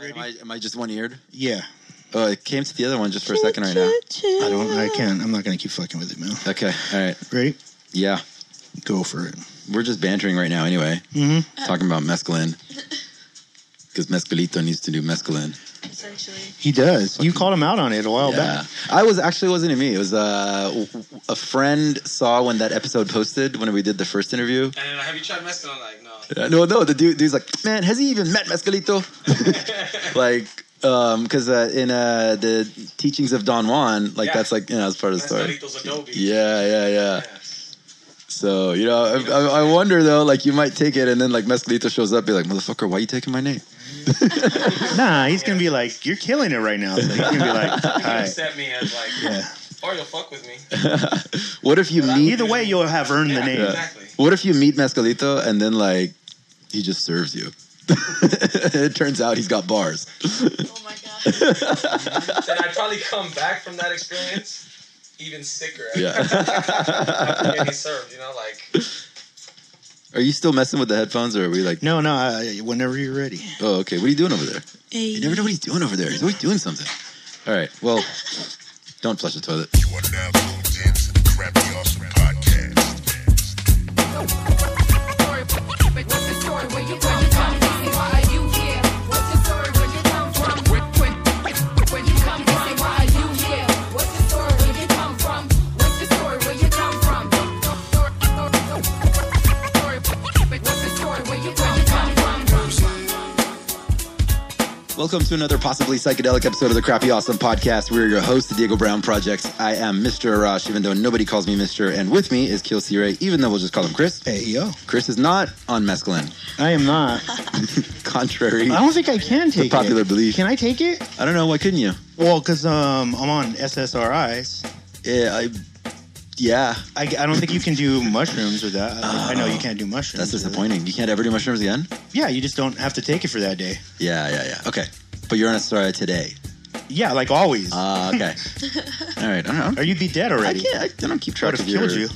Am I, am I just one eared? Yeah. Oh, it came to the other one just for a second right now. I don't. I can't. I'm not gonna keep fucking with it, man. Okay, all right. Ready? Yeah, Go for it. we're just bantering right now anyway. Mm-hmm. Talking about mescaline. Because Mescalito needs to do mescaline. Essentially. He does. You called him out on it a while Yeah. back. I was actually it wasn't it me. It was uh, w- w- a friend saw when that episode posted when we did the first interview. And then, have you tried mescaline? Like, no. No, no, the dude, dude's like, man, has he even met Mescalito? like, um, because uh, in uh, the teachings of Don Juan, like Yeah. that's like you know, as part of the story. Mescalito's Adobe. Yeah, yeah, yeah. Yeah. So you know, I, I, I wonder though, like you might take it, and then like Mescalito shows up, be like, motherfucker, why you taking my name? Nah, he's gonna be like, "You're killing it right now." So he's gonna be like, You can accept me as like, Yeah. or you'll fuck with me. what if you But meet? Either way, you'll have earned the Yeah, name. exactly. What if you meet Mescalito and then like he just serves you? it turns out he's got bars. Oh my god. Then I'd probably come back from that experience even sicker. Yeah. After getting served, you know, like Are you still messing with the headphones, or are we like? No, no. I, whenever you're ready. Oh, okay. What are you doing over there? Hey. You never know what he's doing over there. He's always doing something. All right. Well, don't flush the toilet. You are now tuned in to the Crappy Awesome Podcast. Welcome to another possibly psychedelic episode of the Crappy Awesome Podcast. We're your host, the Diego Brown Project. I am Mr. Arash, even though nobody calls me Mr. And with me is Kiel Sire, even though we'll just call him Chris. Hey, yo. Chris is not on mescaline, I am not. contrary. I don't think I can take popular it. belief. Can I take it? I don't know. Why couldn't you? Well, because um, I'm on SSRIs. Yeah, I. Yeah, I, I don't think you can do mushrooms with that. I know you can't do mushrooms. that's with it. disappointing. You can't ever do mushrooms again. Yeah, you just don't have to take it for that day. Yeah, yeah, yeah. Okay, but you're on a story today. Yeah, like always. Ah, okay. All right. I don't know. or you'd be dead already. I already. can't. I, I don't keep I track would of have your killed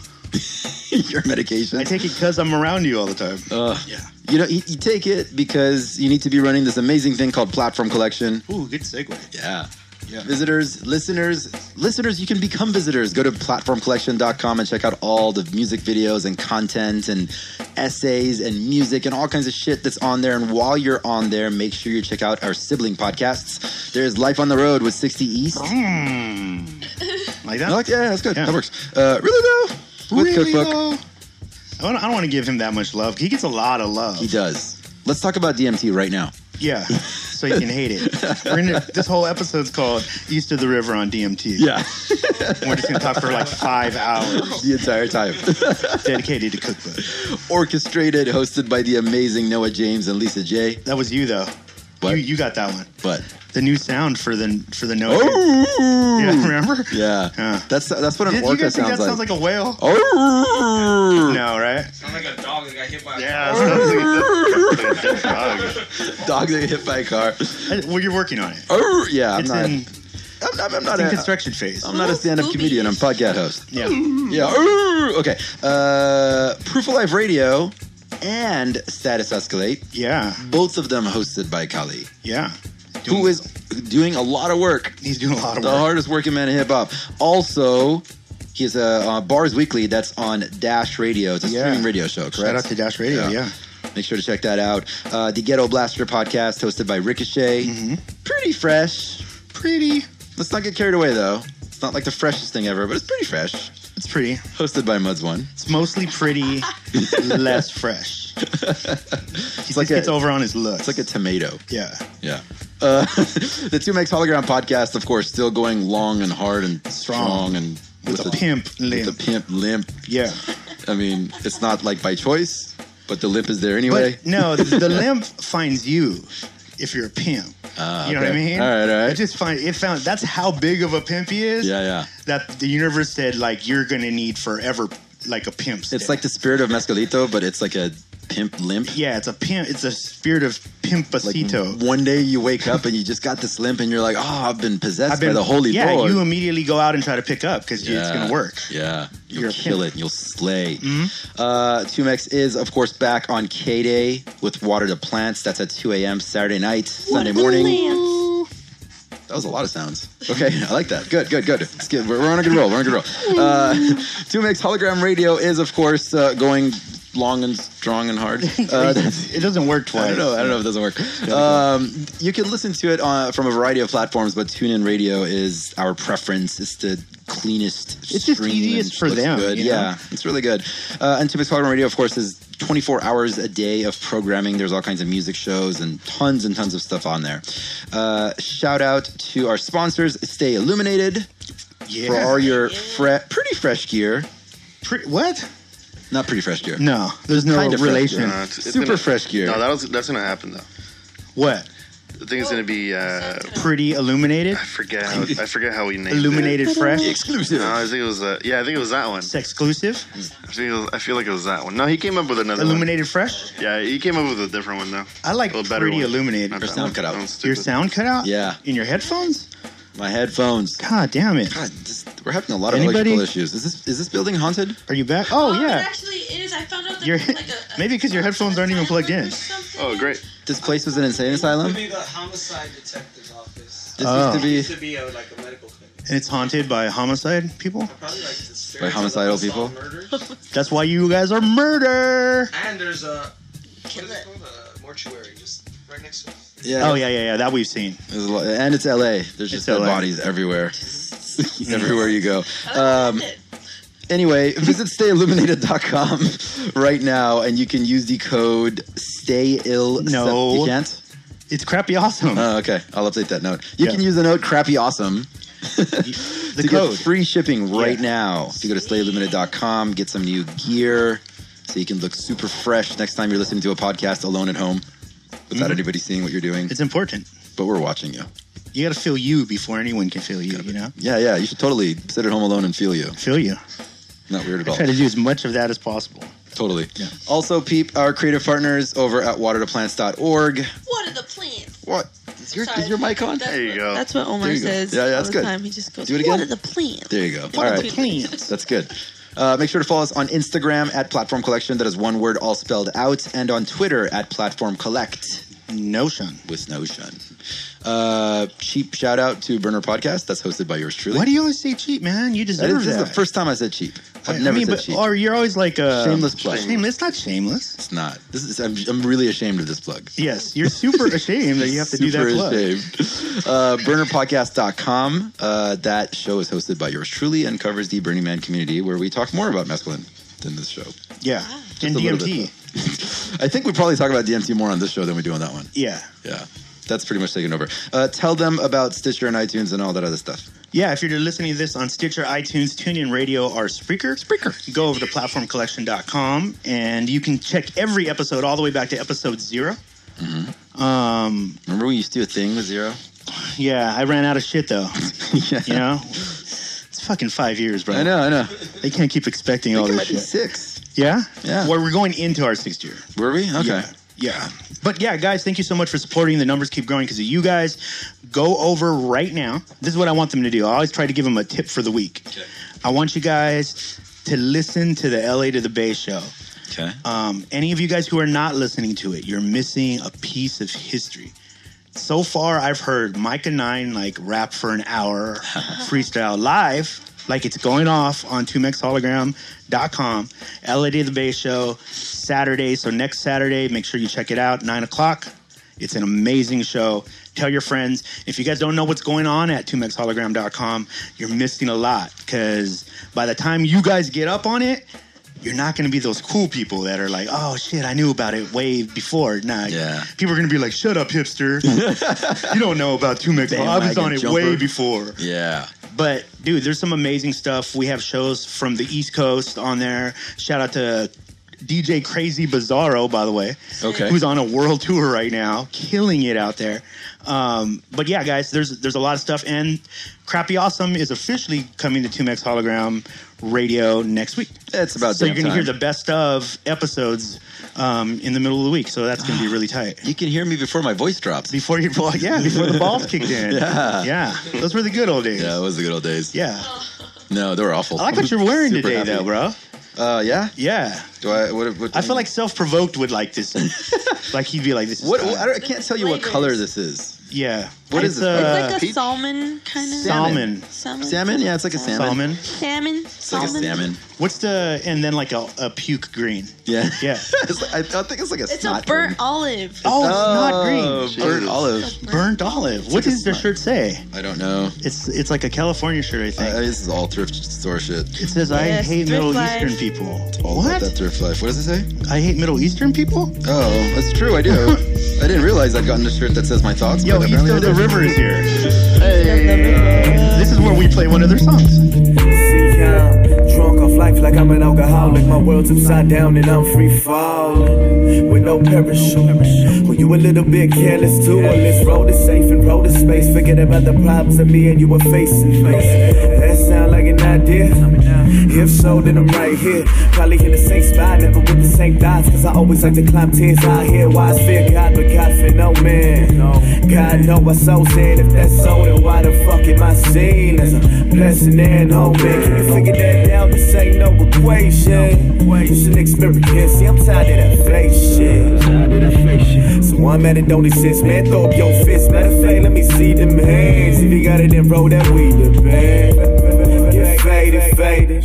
you. your medication. I take it because I'm around you all the time. Ugh. yeah. You know, you, you take it because you need to be running this amazing thing called Platform Collection. Ooh, good segue. Yeah. Yeah. Visitors, listeners, listeners, you can become visitors. Go to platformcollection.com and check out all the music videos and content and essays and music and all kinds of shit that's on there. And while you're on there, make sure you check out our sibling podcasts. There's Life on the Road with 60 East. Mm. Like that? Like, yeah, that's good. Yeah. That works. Uh, really though? With Really, Cookbook. though? I don't, I don't want to give him that much love. He gets a lot of love. He does. Let's talk about DMT right now. Yeah, so you can hate it. We're in this whole episode's called East of the River on DMT. Yeah. We're just going to talk for like five hours the entire time. dedicated to cookbook. Orchestrated, hosted by the amazing Noah James and Lisa J. That was you, though. What? You, you got that one. But The new sound for the for the note. oh, Yeah, remember? yeah, Yeah. that's that's what an Did you orca guys think sounds, that sounds like. like a whale? Oh, No, right? Sounds like a dog that got hit by a Yeah, car. it sounds like a dog. dog that got hit by a car. Well, you're working on it. Oh, yeah, I'm It's not. in, I'm, I'm, I'm it's not in a, construction phase. I'm not a stand-up comedian. I'm a podcast host. Yeah. Yeah. oh, Okay. Uh, Proof of Life Radio and Status Escalate, Yeah. both of them hosted by Kali, Yeah. who is doing a lot of work He's doing a lot of the work. The hardest working man in hip hop. Also, he has a uh, Bars Weekly that's on Dash Radio. It's a Yeah. streaming radio show, correct? Shout out to Dash Radio. Yeah. Yeah. Make sure to check that out. Uh, the Ghetto Blaster podcast, hosted by Ricochet. Mm-hmm. Pretty fresh. Pretty. Let's not get carried away, though. It's not like the freshest thing ever, but it's pretty fresh. It's pretty. Hosted by Muds One. It's mostly pretty, less fresh. He like gets a, over on his looks. it's like a tomato. yeah. Yeah. Uh, the 2Mex Hologram podcast, of course, still going long and hard and Strong. strong, and With, a, pimp with limp. a pimp limp. yeah. I mean, it's not like by choice, but the limp is there anyway. But no, the, the limp finds you if you're a pimp. Ah, you know what I mean? All right, all right. It just find it found that's how big of a pimp he is. yeah, yeah. That the universe said like you're gonna need forever like a pimp. It's like the spirit of Mescalito, but it's like a pimp limp. Yeah, it's a pimp. It's a spirit of Like pimpacito. one day you wake up and you just got this limp and you're like, oh, I've been possessed I've been by the holy Yeah, Lord. you immediately go out and try to pick up because it's gonna work. Yeah, you'll You're kill pimp. it. You'll slay. Mm-hmm. Uh, 2Mex is, of course, back on K Day with Water to Plants. That's at 2 a.m. Saturday night, Sunday morning. That was a lot of sounds. Okay, I like that. Good, good, good. It's good. We're, we're on a good roll. We're on a good roll. Uh, 2Mex Hologram Radio is, of course, uh, going long and strong and hard. Uh, it doesn't work twice. I don't know. I don't know if it doesn't work. Um, you can listen to it on, from a variety of platforms, but TuneIn Radio is our preference. It's the cleanest. It's just easiest for them, Good. you know? Yeah, it's really good. Uh, and 2Mex Hologram Radio, of course, is 24 hours a day of programming. There's all kinds of music shows and tons and tons of stuff on there. Uh, shout out to our sponsors, Stay Illuminated, Yeah. for all your fre- pretty fresh gear. Pretty- what? Not pretty fresh gear. No, there's no Kind of fresh, relation. yeah. No, it's, it's Super gonna- fresh gear. No, that'll, that's gonna happen though. What? I think it's gonna be. Uh, Pretty illuminated, I forget. How, I forget how we named it. illuminated fresh, Exclusive. No, I think it was. Uh, yeah, I think it was that one. exclusive, I, think it was, I feel like it was that one. No, he came up with another illuminated fresh. one. Yeah, he came up with a different one though. I like A better pretty one. illuminated. Not Your that sound one. cut out. That one's Your stupid. sound cut out? Yeah. In your headphones? My headphones. God damn it. God, this, we're having a lot of Anybody- electrical issues. Is this is this building haunted? Are you back? Oh, oh It yeah. actually is. I found out that Your- like a, maybe 'cause your headphones aren't even plugged in. Oh, great. This place was an insane Would asylum. be the homicide detective's office. This Oh. used to It be used to be a, like a medical clinic. And it's haunted by homicide people? Probably like the spirits By of homicidal unsolved people? Murders. That's why you guys are murder. and there's a what is it called? A mortuary just right next to it. Yeah. Oh, yeah, yeah, yeah. That we've seen. There's a lot, and it's L.A. There's just dead LA. bodies everywhere. everywhere you go. Um, anyway, visit stayilluminated.com right now, and you can use the code STAYILL. No. you can't. It's crappy awesome. Oh, okay. I'll update that note. You Yeah. can use the note crappy awesome the to code. get free shipping right Yeah. now. If you go to stayilluminated.com, get some new gear so you can look super fresh next time you're listening to a podcast alone at home without Mhm. anybody seeing what you're doing. It's important. But we're watching you. You got to feel you before anyone can feel you, you know? Yeah, yeah. You should totally sit at home alone and feel you. Feel you. Not weird at I all. try to do as much of that as possible. Totally. Yeah. Also, peep our creative partners over at watertoplants.org. What are the plants? What? Is your, Sorry. is your mic on? That's There you what- go. That's what Omar There go. says Yeah, yeah, all that's the good. time. He just goes, Do it again? What are the plants? There you go. What All are the plants? That's good. Uh, make sure to follow us on Instagram at Platform Collection. That is one word all spelled out. And on Twitter at Platform Collect Notion. with no shun. Uh, cheap shout out to Burner Podcast. That's hosted by yours truly. Why do you always say cheap, man? You that deserve is, that. this is the first time I said cheap. I've I never mean, said but, cheap. Or you're always like a Shameless plug. Shameless, it's not shameless. it's not. This is. I'm, I'm really ashamed of this plug. Yes, you're super ashamed that you have to do that Super plug. ashamed. Uh, BurnerPodcast.com. Uh, that show is hosted by yours truly and covers the Burning Man community, where we talk more about mescaline than this show. Yeah, Just and DMT. I think we probably talk about DMT more on this show than we do on that one. yeah, Yeah, that's pretty much taken over. Uh, tell them about Stitcher and iTunes and all that other stuff. yeah. If you're listening to this on Stitcher, iTunes, TuneIn Radio, or Spreaker, Spreaker, go over to platformcollection.com and you can check every episode all the way back to episode 0 Mm-hmm. Um, Remember we used to do a thing with Zero? yeah, I ran out of shit though. yeah. You know, it's fucking five years, bro. I know, I know. They can't keep expecting all this shit. six. Yeah, Yeah. Well, we're going into our sixth year. Were we? Okay. Yeah. Yeah. But yeah, guys, thank you so much for supporting. The numbers keep growing because of you guys. Go over right now. This is what I want them to do. I always try to give them a tip for the week. I want you guys to listen to the LA to the Bay show. Okay. Um, any of you guys who are not listening to it, you're missing a piece of history. So far, I've heard Myka Nine like rap for an hour, freestyle live, like it's going off on 2MexHologram.com. LA to the Bay show, Saturday. So next Saturday, make sure you check it out, 9 o'clock. It's an amazing show. Tell your friends. If you guys don't know what's going on at 2mexhologram.com, you're missing a lot because by the time you guys get up on it, you're not going to be those cool people that are like, oh shit, I knew about it way before. Nah, Yeah. people are going to be like, shut up, hipster. you don't know about 2mex. Damn, I was on it jumper. way before. Yeah. But dude, there's some amazing stuff. We have shows from the East Coast on there. Shout out to DJ Crazy Bizarro, by the way. Okay. Who's on a world tour right now, killing it out there. Um, but yeah, guys, there's there's a lot of stuff, and Crappy Awesome is officially coming to 2Mex Hologram Radio next week. It's about so you're gonna hear the best of episodes um, in the middle of the week. So that's gonna be really tight. You can hear me before my voice drops. Before you, well, yeah, before the balls kicked in. Yeah. yeah, those were the good old days. Yeah, it was the good old days. Yeah. No, they were awful. I like what you're wearing today, happy. though, bro. Uh, yeah. Yeah. Do I? What? what I feel like self-provoked would like this. like he'd be like, "This is What? fine. I, don't, I can't tell you what Flavors. color this is. yeah." What it's is it? Uh, It's like a peach? salmon kind of. salmon. Salmon. Salmon? Yeah, it's like a salmon. Salmon. Salmon. It's like a salmon. What's the and then like a, a puke green? Yeah. Yeah. it's like, I, I think it's like a It's a snot burnt green. olive. Oh, it's not green. Oh, Burnt Jesus. olive. Burnt olive. What like a does their snot. shirt say? I don't know. It's it's like a California shirt, I think. Uh, this is all thrift store shit. it says, "I Yes, hate thrift Middle life. Eastern people." All about What? that thrift life. What does it say? I hate Middle Eastern people. Oh, that's true. I do. I didn't realize I'd gotten a shirt that says my thoughts. Yo, but East of the River is here. Hey. This is where we play one of their songs. Drunk off life like I'm an alcoholic. My world's upside down and I'm free falling with no parachute. Well, you a little bit careless too. Well, this road is safe and road is space. Forget about the problems that me and you were facing. That sound like an idea. If so, then I'm right here. Probably in the same spot, never with the same thoughts. Cause I always like to climb tears out here. Why I fear God, but God fear no man. God know my soul's in. If that's so, then why the fuck am I seen as a blessing and? Man, can you figure that out? This ain't no equation. It's an experience. See, I'm tired of that fake shit. So I'm at it, don't exist, man. Throw up your fist. Matter of fact, let me see them hands. If you got it, then roll that weed, the band. Faded, faded.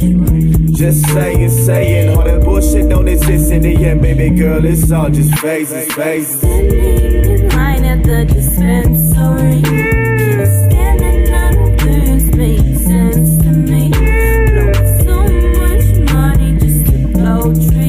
Just saying, saying. All that bullshit don't exist in the end, baby girl. It's all just phases, phases. Standing in line at the dispensary. Can't stand it, none of this makes sense to me. Blowing so much money just to blow. Blow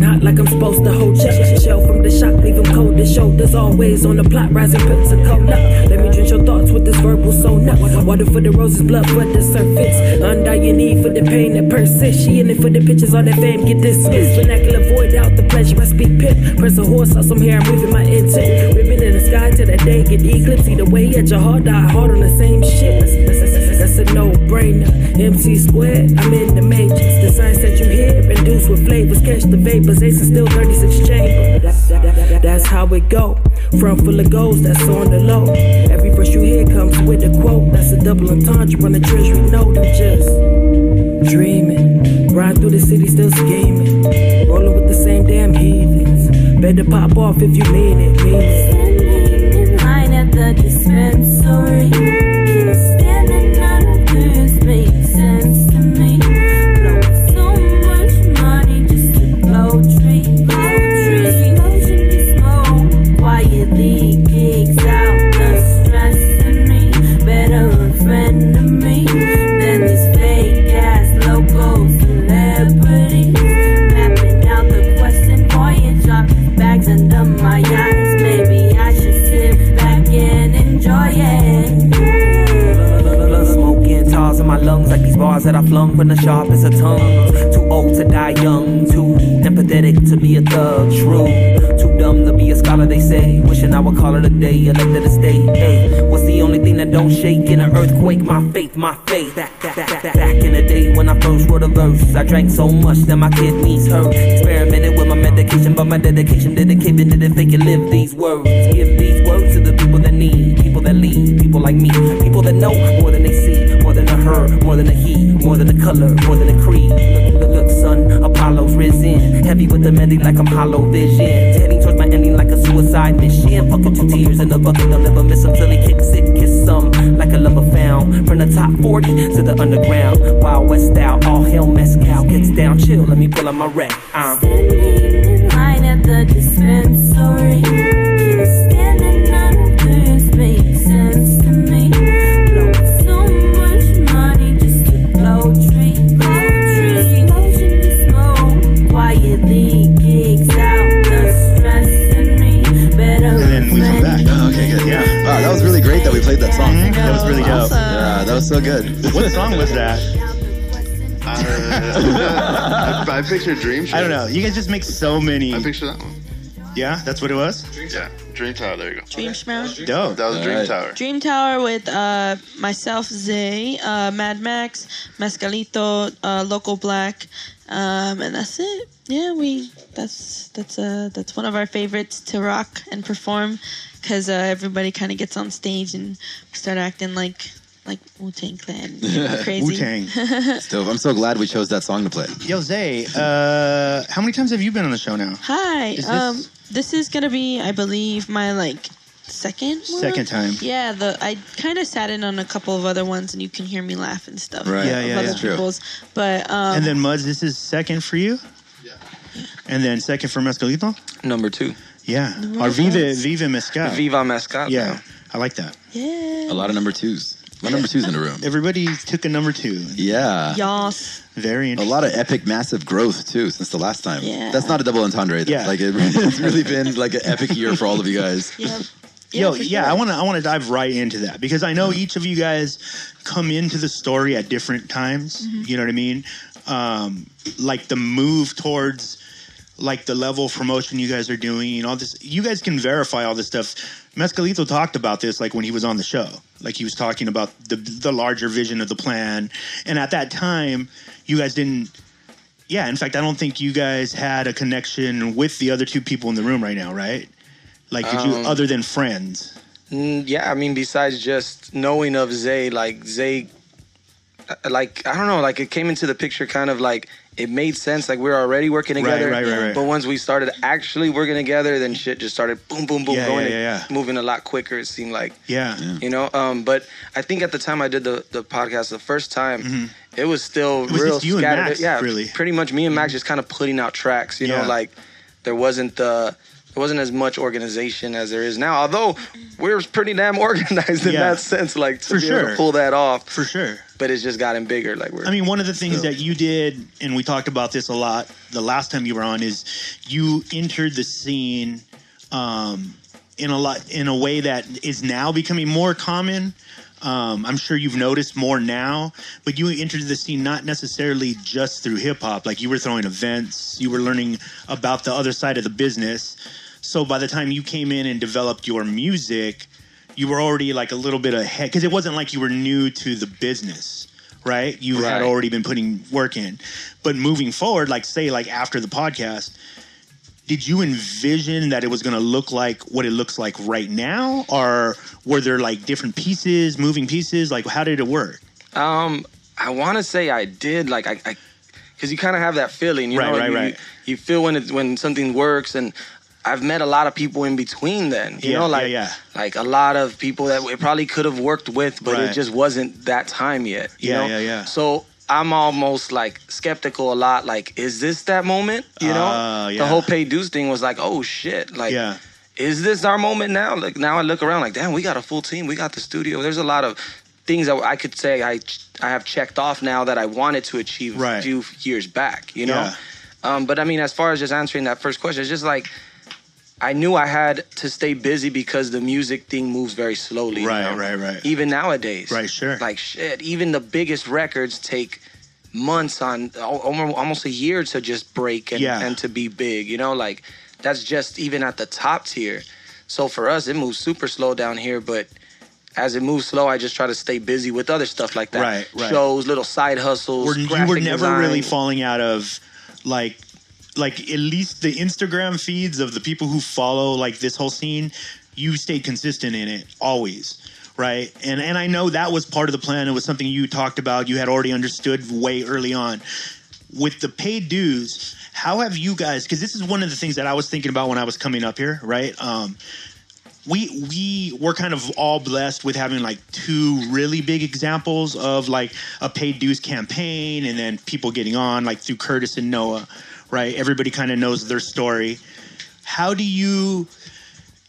Hell hot like I'm supposed to hold check. Shell from the shop, leave 'em cold. The shoulders always on the plot, rising Pensacola. Let me drench your thoughts with this verbal soda. Water for the roses, blood for the surface. Undying need for the pain that persists. She in it for the pictures, all that fame get dismissed. Vernacular void out the pleasure, I speak pip. Press a horse, off some hair, I'm moving my intent. Ribbon in the sky till that day get eclipsed. Either way, at your heart, die hard on the same shit. A no-brainer. MC squared, I'm in the matrix. The signs that you hear, induced with flavors. Catch the vapors, ace is still 36 chamber. That, that, that, that, that's how it go. Front full of goals, that's on the low. Every verse you hear comes with a quote. That's a double entendre on the treasury note. I'm just dreaming. Ride through the city, still scheming. Rolling with the same damn heathens. Better pop off if you mean it, mean it. Standing in line at the dispensary. Flung from the sharpest of tongues. Too old to die young, too empathetic to be a thug. True, too dumb to be a scholar. They say, wishing I would call it a day, elected to stay. Hey, what's the only thing that don't shake in an earthquake? My faith, my faith. Back, back, back, back, in the day when I first wrote a verse, I drank so much that my kidneys hurt. Experimented with my medication, but my dedication dedicated to the fake and live these words. Give these words to the people that need, people that lead, people like me, people that know more than they see, her, more than a he, more than a color, more than a creed. Look, look, look, son, Apollo's risen, heavy with the melody like I'm hollow vision, heading towards my ending like a suicide mission. Fuck up two tears in the bucket, I'll never miss 'em till he kicks it, kiss some like a lover found. From the top 40 to the underground, Wild West style, all hell mezcal gets down. Chill, let me pull out my rack. I'm uh. Standing in line at the dispensary. Song was that? Uh, I, I picture Dream Show. I don't know. You guys just make so many. I picture that one. Yeah, that's what it was. Yeah, Dream Tower. There you go. Dream Schmout. Dope. That was Dream Alright. Tower. Dream Tower with uh, myself, Zay, uh, Mad Max, Mescalito, uh, Local Black, um, and that's it. Yeah, we that's that's uh that's one of our favorites to rock and perform because uh, everybody kind of gets on stage and start acting like like Wu Tang Clan, you know, crazy. Wu Tang. Still, I'm so glad we chose that song to play. Yo, Zay, uh, how many times have you been on the show now? Hi. Is this- um, this is gonna be, I believe, my like second one? Second time. Yeah, the I kind of sat in on a couple of other ones, and you can hear me laugh and stuff. Right. Yeah, of yeah, other yeah. True. people's. But um, And then Muds, this is second for you? Yeah. And then second for Mescalito? Number two, Yeah. Number Or Viva. Viva Mescal. Viva Mascot. Yeah, I like that. yeah, A lot of number twos. A lot of number two's in the room. Everybody took a number two. Yeah. Yas. Very A interesting. lot of epic, massive growth too since the last time. Yeah. That's not a double entendre. Though. Yeah. Like it, it's really been like an epic year for all of you guys. Yeah. Yo, for yeah, sure. I want to I want to dive right into that because I know each of you guys come into the story at different times. Mm-hmm. You know what I mean? Um, like the move towards like the level of promotion you guys are doing and all this. You guys can verify all this stuff. Mescalito talked about this like when he was on the show. Like he was talking about the the larger vision of the plan, and at that time, you guys didn't. Yeah, in fact, I don't think you guys had a connection with the other two people in the room right now, right? Like, did you Um, other than friends? Mm, yeah, I mean, besides just knowing of Zay, like Zay, uh, like I don't know, like it came into the picture kind of like it made sense. Like we were already working together, right, right, right. but once we started actually working together, then shit just started boom, boom, boom, Yeah, going, yeah, yeah, and moving a lot quicker. It seemed like Yeah. you know. Um, but I think at the time I did the the podcast the first time, it was still Mm-hmm. It was real just you and scattered. Max, yeah, really. Mm-hmm. pretty much me and Max just kind of putting out tracks. You Yeah. know, like there wasn't the there wasn't as much organization as there is now. Although we're pretty damn organized in Yeah. that sense, like to For be able to pull that off. For sure. But it's just gotten bigger. Like we're I mean, one of the things that you did, and we talked about this a lot the last time you were on, is you entered the scene um, in a lot in a way that is now becoming more common. Um, I'm sure you've noticed more now, but you entered the scene not necessarily just through hip hop. Like you were throwing events, you were learning about the other side of the business. So by the time you came in and developed your music, you were already like a little bit ahead because it wasn't like you were new to the business, right? You had already been putting work in. But moving forward, like say like after the podcast, did you envision that it was going to look like what it looks like right now or were there like different pieces, moving pieces? Like how did it work? Um, I want to say I did like I, because you kind of have that feeling, you Right, know, right, you, right. You feel when it when something works, and I've met a lot of people in between. Then you Yeah, know, like yeah. like a lot of people that it probably could have worked with, but Right. it just wasn't that time yet. You Yeah, know? yeah, yeah. So. I'm almost like skeptical a lot. Like, is this that moment? You know, yeah. the whole pay dues thing was like, oh shit, like, yeah. is this our moment now? Like now I look around like, damn, we got a full team. We got the studio. There's a lot of things that I could say I I have checked off now that I wanted to achieve Right. a few years back. You know. Yeah. Um, but I mean, as far as just answering that first question, it's just like I knew I had to stay busy because the music thing moves very slowly. Right, now. right, right. Even nowadays. Right, sure. Like shit. Even the biggest records take months on almost a year to just break and, Yeah. and to be big. You know, like that's just even at the top tier. So for us, it moves super slow down here, but as it moves slow, I just try to stay busy with other stuff like that. Right, right. Shows, little side hustles. Were, you were never design. really falling out of like like at least the Instagram feeds of the people who follow like this whole scene, you stayed consistent in it always. Right. And and I know that was part of the plan. It was something you talked about. You had already understood way early on. With the paid dues, how have you guys because this is one of the things that I was thinking about when I was coming up here, right? Um we we were kind of all blessed with having like two really big examples of like a paid dues campaign and then people getting on like through Curtis and Noah, right? Everybody kind of knows their story. How do you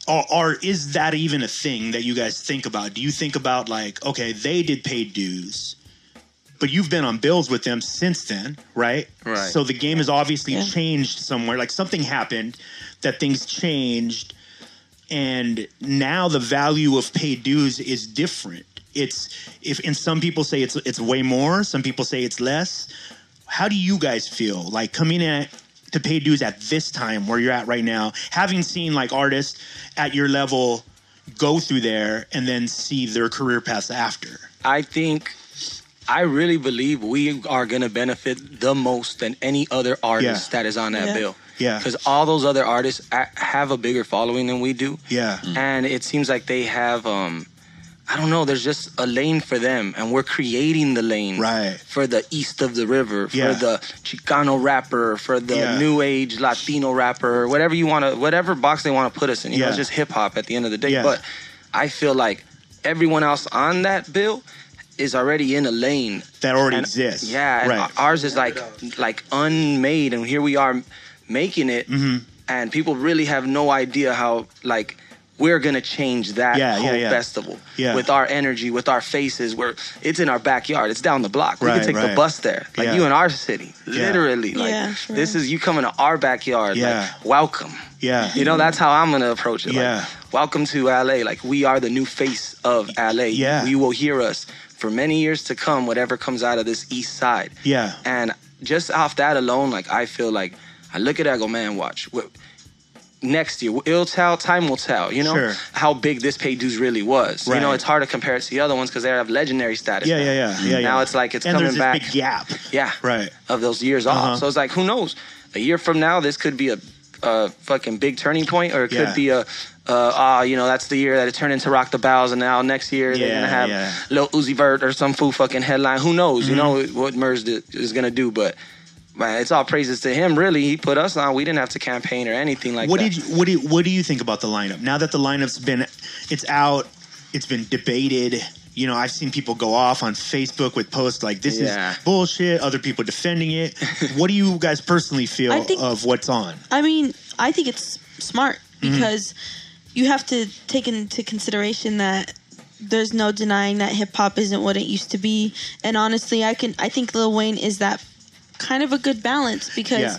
or, or is that even a thing that you guys think about? Do you think about like, okay, they did paid dues, but you've been on bills with them since then, right? Right. So the game has obviously Yeah. changed somewhere. Like something happened that things changed, and now the value of paid dues is different. it's if and some people say it's it's way more, some people say it's less. How do you guys feel like coming at to pay dues at this time where you're at right now, having seen like artists at your level go through there and then see their career paths after? I think I really believe we are going to benefit the most than any other artist Yeah. that is on that Yeah. bill. Yeah. Because all those other artists have a bigger following than we do. Yeah. And it seems like they have, um, I don't know, there's just a lane for them. And we're creating the lane right. for the east of the river, for Yeah. the Chicano rapper, for the Yeah. new age Latino rapper, whatever you want to, whatever box they want to put us in. You know, it's just hip hop at the end of the day. Yeah. But I feel like everyone else on that bill is already in a lane That already And- exists. Yeah, and Right. ours is like like unmade, and here we are making it, Mm-hmm. and people really have no idea how like we're gonna change that Yeah, whole yeah, yeah. festival Yeah. with our energy, with our faces. Where it's in our backyard, it's down the block. We Right, can take the bus there, like Yeah. you in our city, Yeah. literally. Like Yeah, sure. this is you coming to our backyard. Yeah. Like, welcome. Yeah. You know, that's how I'm gonna approach it. Yeah. Like, welcome to LA. Like we are the new face of LA. Yeah. You will hear us for many years to come, whatever comes out of this east side. Yeah. And just off that alone, like I feel like I look at it, I go, man, watch. What, next year, it'll tell, time will tell, you know, Sure. how big this pay dues really was. You know, it's hard to compare it to the other ones because they have legendary status. Yeah, now. yeah, yeah, yeah, Now yeah. it's like it's and coming back. big gap. Yeah. Right. Of those years Uh-huh. off. So it's like, who knows? A year from now, this could be a, a fucking big turning point, or it could Yeah. be a, uh, ah, you know, that's the year that it turned into Rock the Bells, and now next year they're gonna have yeah. Lil Uzi Vert or some fool fucking headline. Who knows? You know Mm-hmm. what Murs is gonna do, but. Man, it's all praises to him. Really, he put us on. We didn't have to campaign or anything like what that. did you, what do you, what do you think about the lineup now that the lineup's been it's out it's been debated you know i've seen people go off on facebook with posts like this Yeah. is bullshit other people defending it what do you guys personally feel think- of what's on I mean, I think it's smart Mm-hmm. because you have to take into consideration that there's no denying that hip hop isn't what it used to be. And honestly, I can I think Lil Wayne is that kind of a good balance because Yeah.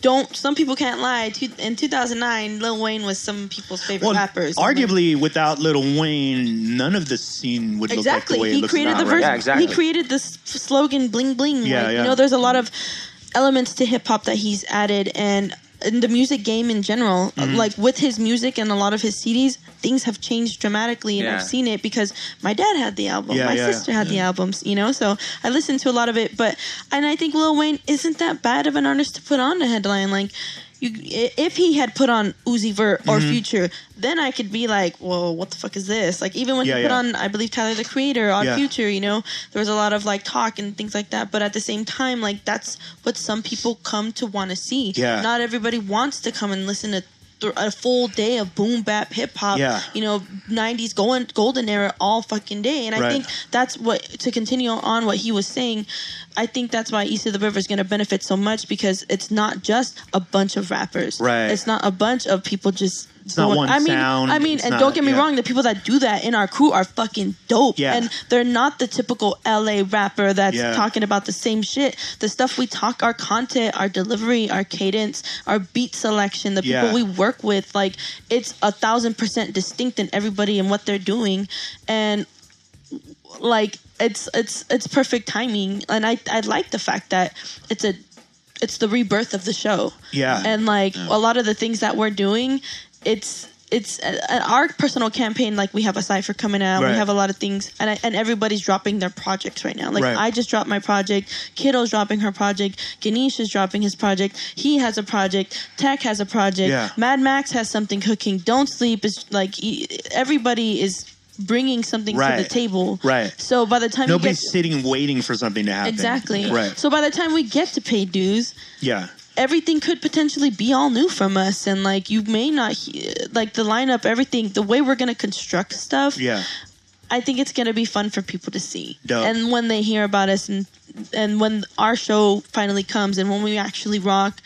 don't some people can't lie. In 2009, Lil Wayne was some people's favorite well rappers. arguably without Lil wayne none of the scene would exactly look like the way it he looks created now, the right? Yeah, exactly. he created this slogan bling bling Yeah, like, yeah. you know there's a lot of elements to hip hop that he's added and in the music game in general Mm-hmm. like with his music and a lot of his CDs things have changed dramatically and Yeah. I've seen it because my dad had the album. Yeah, my yeah, sister had the albums you know? So I listened to a lot of it but and I think Lil Wayne isn't that bad of an artist to put on a headline. Like you, if he had put on Uzi Vert or Mm-hmm. Future, then I could be like, "Well, what the fuck is this?" Like even when Yeah, he put yeah. on, I believe Tyler the Creator on Yeah. Future, you know, there was a lot of like talk and things like that. But at the same time, like that's what some people come to want to see. Yeah. Not everybody wants to come and listen to a full day of boom bap hip hop. Yeah. You know, '90s golden golden era all fucking day. And I Right. think that's what to continue on what he was saying. I think that's why East of the River is going to benefit so much because it's not just a bunch of rappers. Right. It's not a bunch of people just. It's not one I mean, sound, I mean, it's and not- don't get me yeah. wrong. The people that do that in our crew are fucking dope. Yeah. And they're not the typical LA rapper that's Yeah. talking about the same shit. The stuff we talk, our content, our delivery, our cadence, our beat selection, the people we work with, like it's a thousand percent distinct in everybody and what they're doing. And like it's it's it's perfect timing. And I I like the fact that it's a it's the rebirth of the show. Yeah. And like a lot of the things that we're doing, it's it's uh, our personal campaign. Like we have a cipher coming out. Right. We have a lot of things, and I, and everybody's dropping their projects right now. Like Right. I just dropped my project. Kiddo's dropping her project. Ganesh is dropping his project. He has a project. Tech has a project. Yeah. Mad Max has something cooking. Don't sleep is like everybody is bringing something to the table. Right. So by the time nobody's get sitting waiting for something to happen. Exactly. Right. So by the time we get to pay dues, yeah. everything could potentially be all new from us and like you may not like the lineup everything the way we're gonna construct stuff yeah. I think it's gonna be fun for people to see. Dope. and when they hear about us and and when our show finally comes and when we actually rock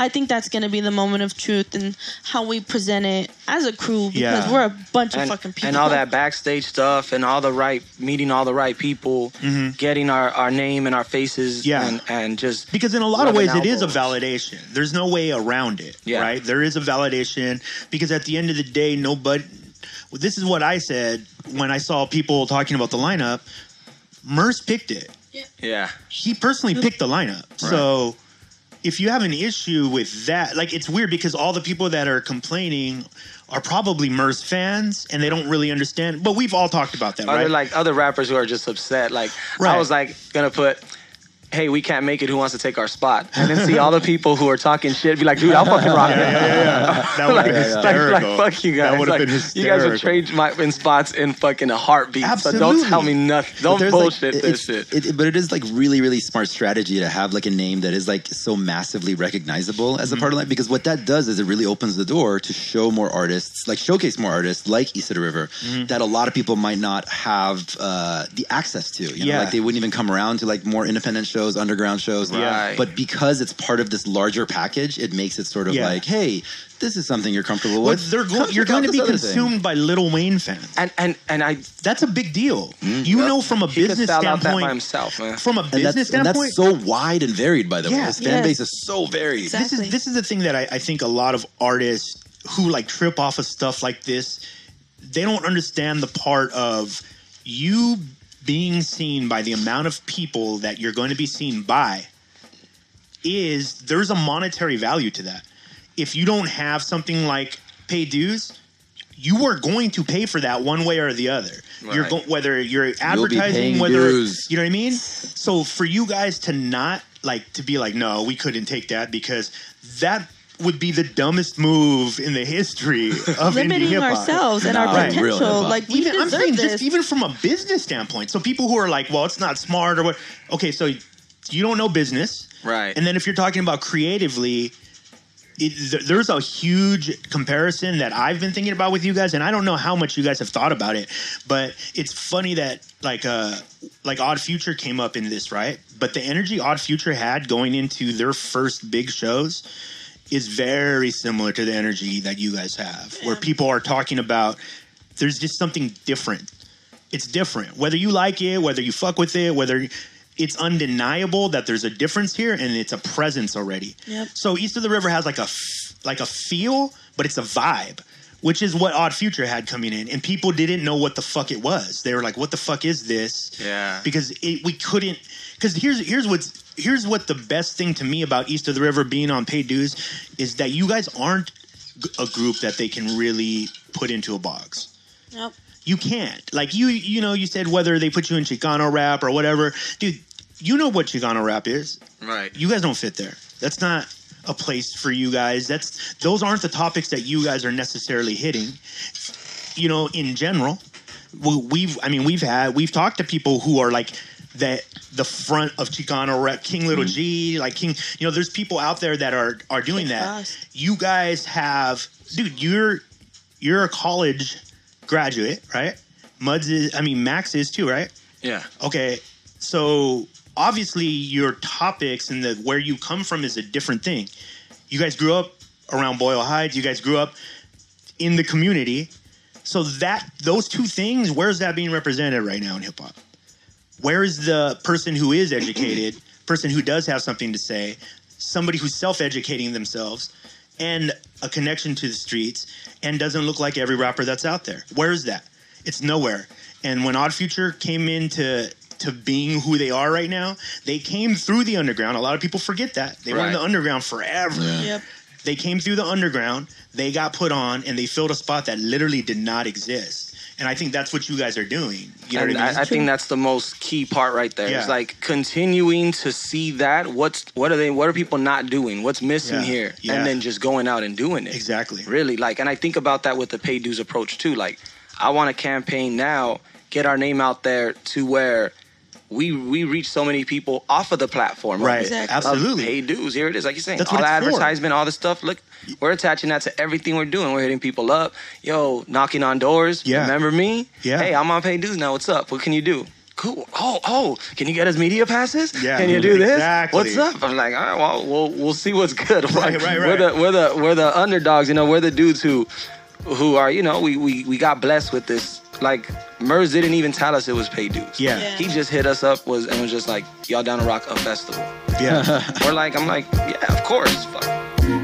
I think that's going to be the moment of truth and how we present it as a crew because Yeah. we're a bunch of fucking people. and all that backstage stuff and all the right meeting all the right people mm-hmm. getting our, our name and our faces Yeah. and, and just because in a lot of rubbing ways it is a validation there's no way around it Yeah. right there is a validation because at the end of the day nobody this is what I said when I saw people talking about the lineup. Murs picked it. Yeah. He personally picked the lineup. So if you have an issue with that, like it's weird because all the people that are complaining are probably Murs fans and they don't really understand. But we've all talked about that, Other right? like other rappers who are just upset. Like Right. I was like gonna put, "Hey, we can't make it. Who wants to take our spot?" And then see all the people who are talking shit be like, "Dude, I'll fucking rock it." That would have been like, hysterical. like, fuck you guys. That would have Like, been You guys would trade my in spots in fucking a heartbeat. So Absolutely. don't tell me nothing. But Don't there's, like, bullshit this it's- shit. It, but it is like really, really smart strategy to have like a name that is like so massively recognizable as a Mm-hmm. part of life because what that does is it really opens the door to show more artists, like showcase more artists like East of the River Mm-hmm. that a lot of people might not have uh, the access to. You know, Yeah. like they wouldn't even come around to like more independent shows, underground shows. Right. But because it's part of this larger package, it makes it sort of Yeah. like, hey, this is something you're comfortable But with. they're go- Come you're check out going to this be other thing. consumed by Lil Wayne fans. And and and I That's a big deal. Mm-hmm. You know, from a he could business sell out that by standpoint, himself, man. from a And business that's, and standpoint, that's so wide and varied, by the way. Yeah. His fan Yes. base is so varied. this is this is the thing that I, I think a lot of artists who like trip off of stuff like this, they don't understand the part of you being seen by the amount of people that you're going to be seen by is there's a monetary value to that. If you don't have something like pay dues, you are going to pay for that one way or the other. You're Right. going whether you're advertising, whether dues. you know what I mean. So for you guys to not like to be like, no, we couldn't take that because that would be the dumbest move in the history of indie Limiting hip-hop. ourselves and our No, right. Potential. hip-hop. Like we even I'm deserve saying this. just even from a business standpoint. So people who are like, well, it's not smart or what. Okay, so you don't know business, Right. And then if you're talking about creatively. It, th- there's a huge comparison that I've been thinking about with you guys, and I don't know how much you guys have thought about it, but it's funny that like uh like Odd Future came up in this, right? But the energy Odd Future had going into their first big shows is very similar to the energy that you guys have, where people are talking about there's just something different. It's different. Whether you like it, whether you fuck with it, whether it's undeniable that there's a difference here and it's a presence already. Yep. So East of the River has like a like a feel, but it's a vibe, which is what Odd Future had coming in, and people didn't know what the fuck it was. They were like, "What the fuck is this?" Yeah. because it, we couldn't. Because here's here's what's here's what the best thing to me about East of the River being on paid dues is that you guys aren't a group that they can really put into a box. Nope. You can't. Like you, you know, you said whether they put you in Chicano rap or whatever, dude. You know what Chicano rap is. Right. You guys don't fit there. That's not a place for you guys. That's those aren't the topics that you guys are necessarily hitting. You know, in general, we've. I mean, we've had we've talked to people who are like that the front of Chicano rap, King Lil mm-hmm. G, like King. You know, there's people out there that are are doing Kick that. You guys have, dude. You're you're a college graduate, right? Muds is. I mean, Max is too, right? Yeah. Okay, so obviously your topics and the where you come from is a different thing. You guys grew up around Boyle Heights. You guys grew up in the community. So that those two things, where's that being represented right now in hip hop? Where is the person who is educated, person who does have something to say, somebody who's self-educating themselves, and a connection to the streets, and doesn't look like every rapper that's out there? Where is that? It's nowhere. And when Odd Future came into to being who they are right now, they came through the underground. A lot of people forget that they were in the underground forever. Yep. They came through the underground, they got put on, and they filled a spot that literally did not exist. And I think that's what you guys are doing. You know and what I mean? I, I think that's the most key part right there. Yeah. It's like continuing to see that. What's what are they? What are people not doing? What's missing Yeah. here? Yeah. And then just going out and doing it. exactly. Really, like, and I think about that with the pay dues approach too. Like, I want to campaign now, get our name out there to where we we reach so many people off of the platform. of Right. Exactly. Absolutely. Hey dudes, Here it is. Like you're saying, That's all the it's for. advertisement, all the stuff. Look, we're attaching that to everything we're doing. We're hitting people up. Yo, knocking on doors. Yeah. Remember me? Yeah. Hey, I'm on pay dues now. What's up? What can you do? Cool. Oh, oh, can you get us media passes? Yeah, Can you do this? exactly. What's up? I'm like, all right, well, we'll we'll see what's good. Right, right, right. We're the we're the we're the underdogs. You know, we're the dudes who who are you know we we we got blessed with this. Like Murs didn't even tell us it was pay dues. Yeah. Yeah. He just hit us up was and was just like, y'all down to rock a festival. Yeah. We're like, I'm like, yeah, of course. Fuck.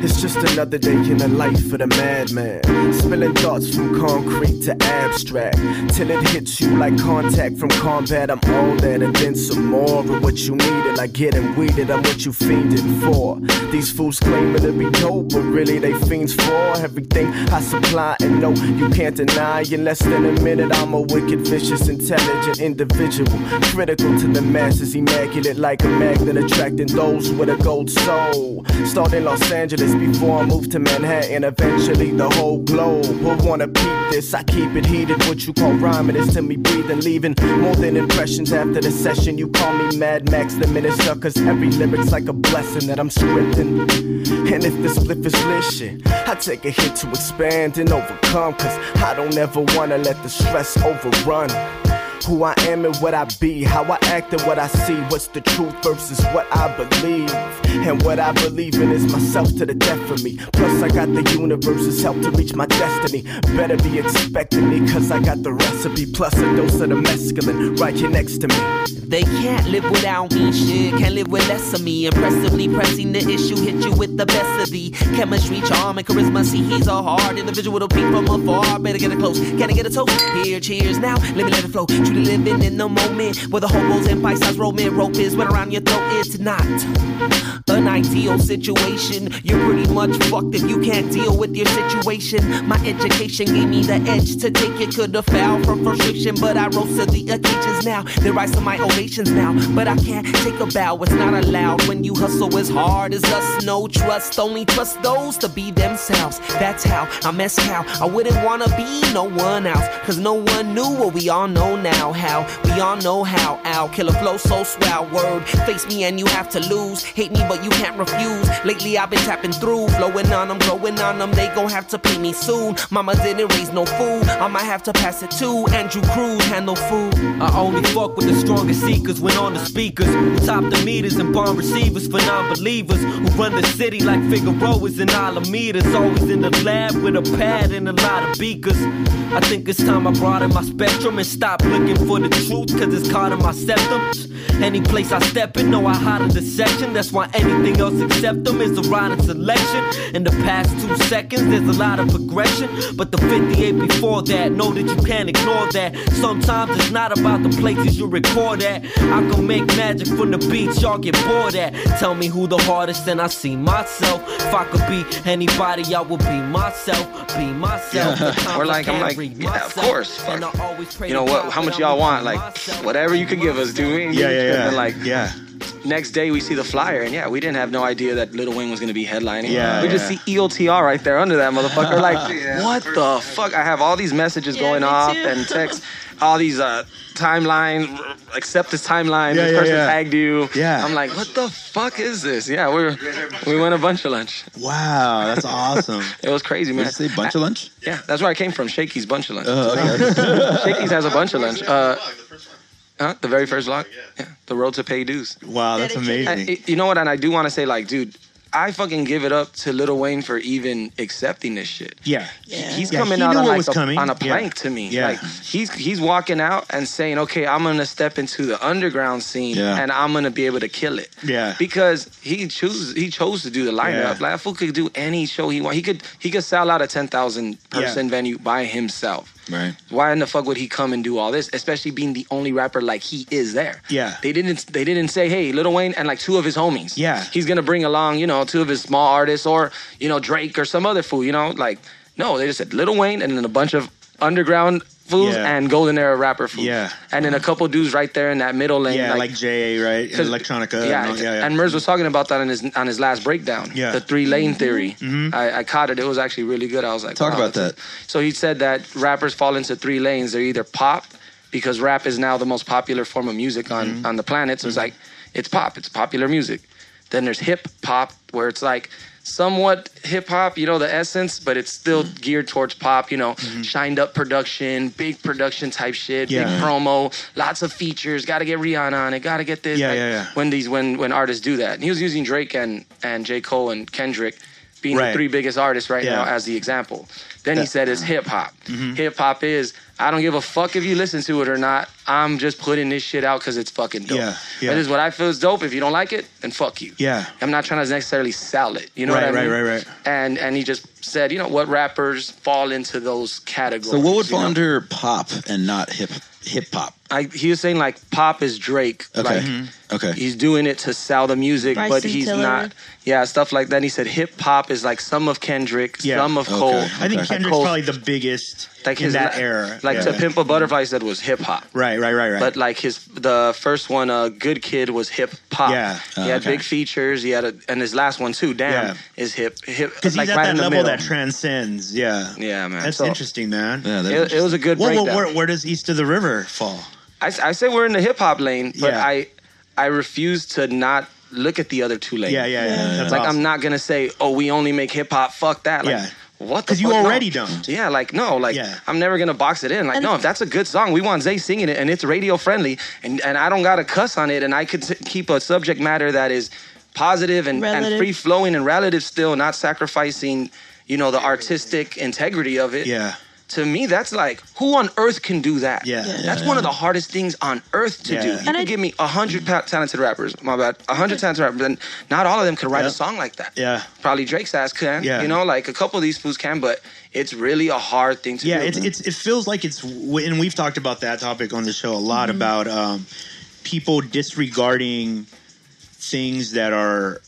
It's just another day in the life of the madman. Spilling thoughts from concrete to abstract. Till it hits you like contact from combat. I'm all that and then some more of what you needed. Like getting weeded, I'm what you fiending for. These fools claiming to be dope, but really they fiends for everything I supply. And no, you can't deny. In less than a minute, I'm a wicked, vicious, intelligent individual. Critical to the masses, immaculate like a magnet, attracting those with a gold soul. Start in Los Angeles before I move to Manhattan, eventually the whole globe will wanna peep this. I keep it heated, what you call rhyming is to me breathing, leaving more than impressions after the session. You call me Mad Max the minister, cause every lyric's like a blessing that I'm scripting. And if the spliff is lit I take a hit to expand and overcome, cause I don't ever wanna let the stress overrun. Who I am and what I be, how I act and what I see. What's the truth versus what I believe? And what I believe in is myself to the death of me. Plus, I got the universe's help to reach my destiny. Better be expecting me, cause I got the recipe. Plus, a dose of the mescaline right here next to me. They can't live without me, shit. Can't live with less of me. Impressively pressing the issue, hit you with the best of the chemistry, charm, and charisma. See, he's a hard individual to peep from afar. Better get it close. Can I get a toast? Here, cheers now. Let me let it flow. Truly living in the moment where the hobos and bite-sized roman rope is. What around your throat It's not an ideal situation. You're pretty much fucked if you can't deal with your situation. My education gave me the edge to take it. Could have fell from frustration, but I rose to the occasions now. There rise to my ovations now, but I can't take a bow. It's not allowed when you hustle as hard as us. No trust, only trust those to be themselves. That's how I mess how I wouldn't wanna be no one else, cause no one knew what we all know now. How we all know how. Ow, killer flow so swell. Word, face me and you have to lose. Hate me, but you can't refuse. Lately I've been tapping through, flowing on them, growing on them. They gon' have to pay me soon. Mama didn't raise no fool. I might have to pass it to Andrew Cruz, handle food. I only fuck with the strongest seekers when on the speakers. Who top the meters and bomb receivers for non-believers. Who run the city like Figueroas and Alamedas. Always in the lab with a pad and a lot of beakers. I think it's time I broaden my spectrum and stop looking for the truth, cause it's caught in my septum. Any place I step in, know I hide a deception. That's why anything else except them is a riding selection. In the past two seconds, there's a lot of progression. But the 58 before that, know that you can't ignore that. Sometimes it's not about the places you record at. I can make magic from the beats y'all get bored at. Tell me who the hardest, and I see myself. If I could be anybody, I would be myself. Be myself. Times Or like, I'm like, yeah, of course. Fuck. I always pray You know what? How much y'all want? Like, whatever you could give us, dude. We Yeah, yeah, yeah. Like, yeah. Next day we see the flyer, and yeah, we didn't have no idea that Lil Wayne was gonna be headlining. Yeah, we just see EOTR right there under that motherfucker. Like, Yeah, what first- the fuck? I have all these messages Yeah, going me off too. and texts, all these uh timeline, accept this timeline. Yeah, this yeah, person yeah. tagged you. Yeah. I'm like, what the fuck is this? Yeah, we're we went a bunch of lunch. Wow, that's awesome. It was crazy, Did man. you say bunch of lunch? Yeah, that's where I came from. Shakey's bunch of lunch. Oh, okay. Shakey's has a bunch of lunch. Uh, huh? The very first vlog. Yeah, the road to pay dues. Wow, that's Dedicated. And, amazing. y- you know what? And I do want to say, like, dude, I fucking give it up to Lil Wayne for even accepting this shit. Yeah. Yeah. He's Yeah, coming he out on like a, coming. on a Yeah. plank to me. Yeah. Like he's he's walking out and saying, "Okay, I'm gonna step into the underground scene Yeah. and I'm gonna be able to kill it." Yeah. Because he chooses he chose to do the lineup. Yeah. Like that fool could do any show he want. He could he could sell out a ten thousand person venue by himself. Right. Why in the fuck would he come and do all this? Especially being the only rapper like he is there. Yeah. They didn't they didn't say, hey, Lil Wayne and like two of his homies. Yeah. He's gonna bring along, you know, two of his small artists or, you know, Drake or some other fool, you know, like no, they just said Lil Wayne and then a bunch of underground fools Yeah. and golden era rapper fools. Yeah. And then a couple dudes right there in that middle lane. Yeah, like, JA, right? 'cause- Electronica. Yeah, and all- yeah, yeah. and Murs was talking about that on his on his last breakdown. Yeah. the three lane theory. Mhm. I, I caught it. It was actually really good. I was like, Talk wow, about that. it. So he said that rappers fall into three lanes. They're either pop because rap is now the most popular form of music on Mm-hmm. on the planet. So it's like it's pop. It's popular music. Then there's hip hop where it's like somewhat hip hop, you know, the essence, but it's still Mm-hmm. geared towards pop, you know, shined up production, big production type shit, Yeah. big promo, lots of features, gotta get Rihanna on it, gotta get this. Yeah, like, yeah, yeah. When these when when artists do that. And he was using Drake and and J. Cole and Kendrick being Right. the three biggest artists right Yeah. now as the example. Then he said it's hip hop. Mm-hmm. Hip hop is I don't give a fuck if you listen to it or not. I'm just putting this shit out because it's fucking dope. Yeah, yeah. That is what I feel is dope. If you don't like it, then fuck you. Yeah. I'm not trying to necessarily sell it. You know Right, what I right, mean? right, right. And and he just said, you know what, rappers fall into those categories. So what would you fall know? under pop and not hip hip hop? I, he was saying like pop is Drake. Okay. Like Mm-hmm. Okay. he's doing it to sell the music, but he's Tiller. not. Yeah, stuff like that. And he said hip hop is like some of Kendrick, Yeah. some of Okay. Cole. I think Like Kendrick's Cole- probably the biggest like in his that la- era. Like yeah. to Pimp a Butterfly said was hip hop. Right, right, right, right. But like his the first one, uh, Good Kid was hip hop. Yeah. he Oh, had okay. big features. He had a, and his last one too. Damn, Yeah. is hip hip. because like he's at right that level middle. that transcends. Yeah, yeah, man. that's So, interesting, man. Yeah, that It, it was a good Well, well, breakdown. where, where does East of the River fall? I, I say we're in the hip hop lane, but Yeah. I I refuse to not look at the other two lanes. Yeah, yeah, yeah. That's like awesome. I'm not gonna say, oh, we only make hip hop. Fuck that. Like, Yeah. What? the 'Cause you fuck? No. already don't. Yeah, like no, like Yeah. I'm never gonna box it in. Like And- no, if that's a good song, we want Zay singing it, and it's radio friendly, and and I don't gotta cuss on it, and I could t- keep a subject matter that is positive and, and free flowing and relative still, not sacrificing, you know, the artistic integrity of it Yeah, to me, that's like who on earth can do that? Yeah. that's one of the hardest things on earth to Yeah. do. You And can I- give me a hundred pa- talented rappers, my bad, a hundred talented rappers, and not all of them could write Yeah. a song like that. yeah, Probably Drake's ass can. Yeah. you know, like a couple of these fools can, but it's really a hard thing to yeah. do. It's it's it feels like it's and we've talked about that topic on the show a lot Mm-hmm. about um, people disregarding things that are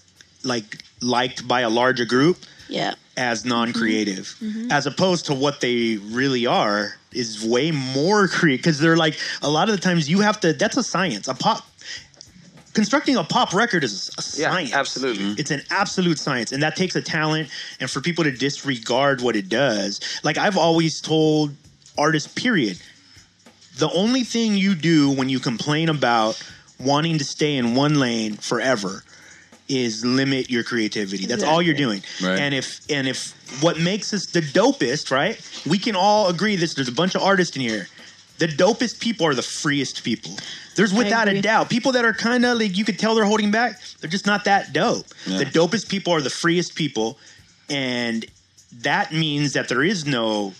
like liked by a larger group Yeah. as non-creative Mhm. as opposed to what they really are is way more creative because they're like a lot of the times you have to that's a science a pop constructing a pop record is a yeah, science absolutely. it's an absolute science and that takes a talent and for people to disregard what it does like i've always told artists period the only thing you do when you complain about wanting to stay in one lane forever is limit your creativity. That's all you're doing. Right. And if and if what makes us the dopest, right? We can all agree this. There's a bunch of artists in here. The dopest people are the freest people. There's without a doubt people that are kind of like you could tell they're holding back. They're just not that dope. Yeah. The dopest people are the freest people, and that means that there is no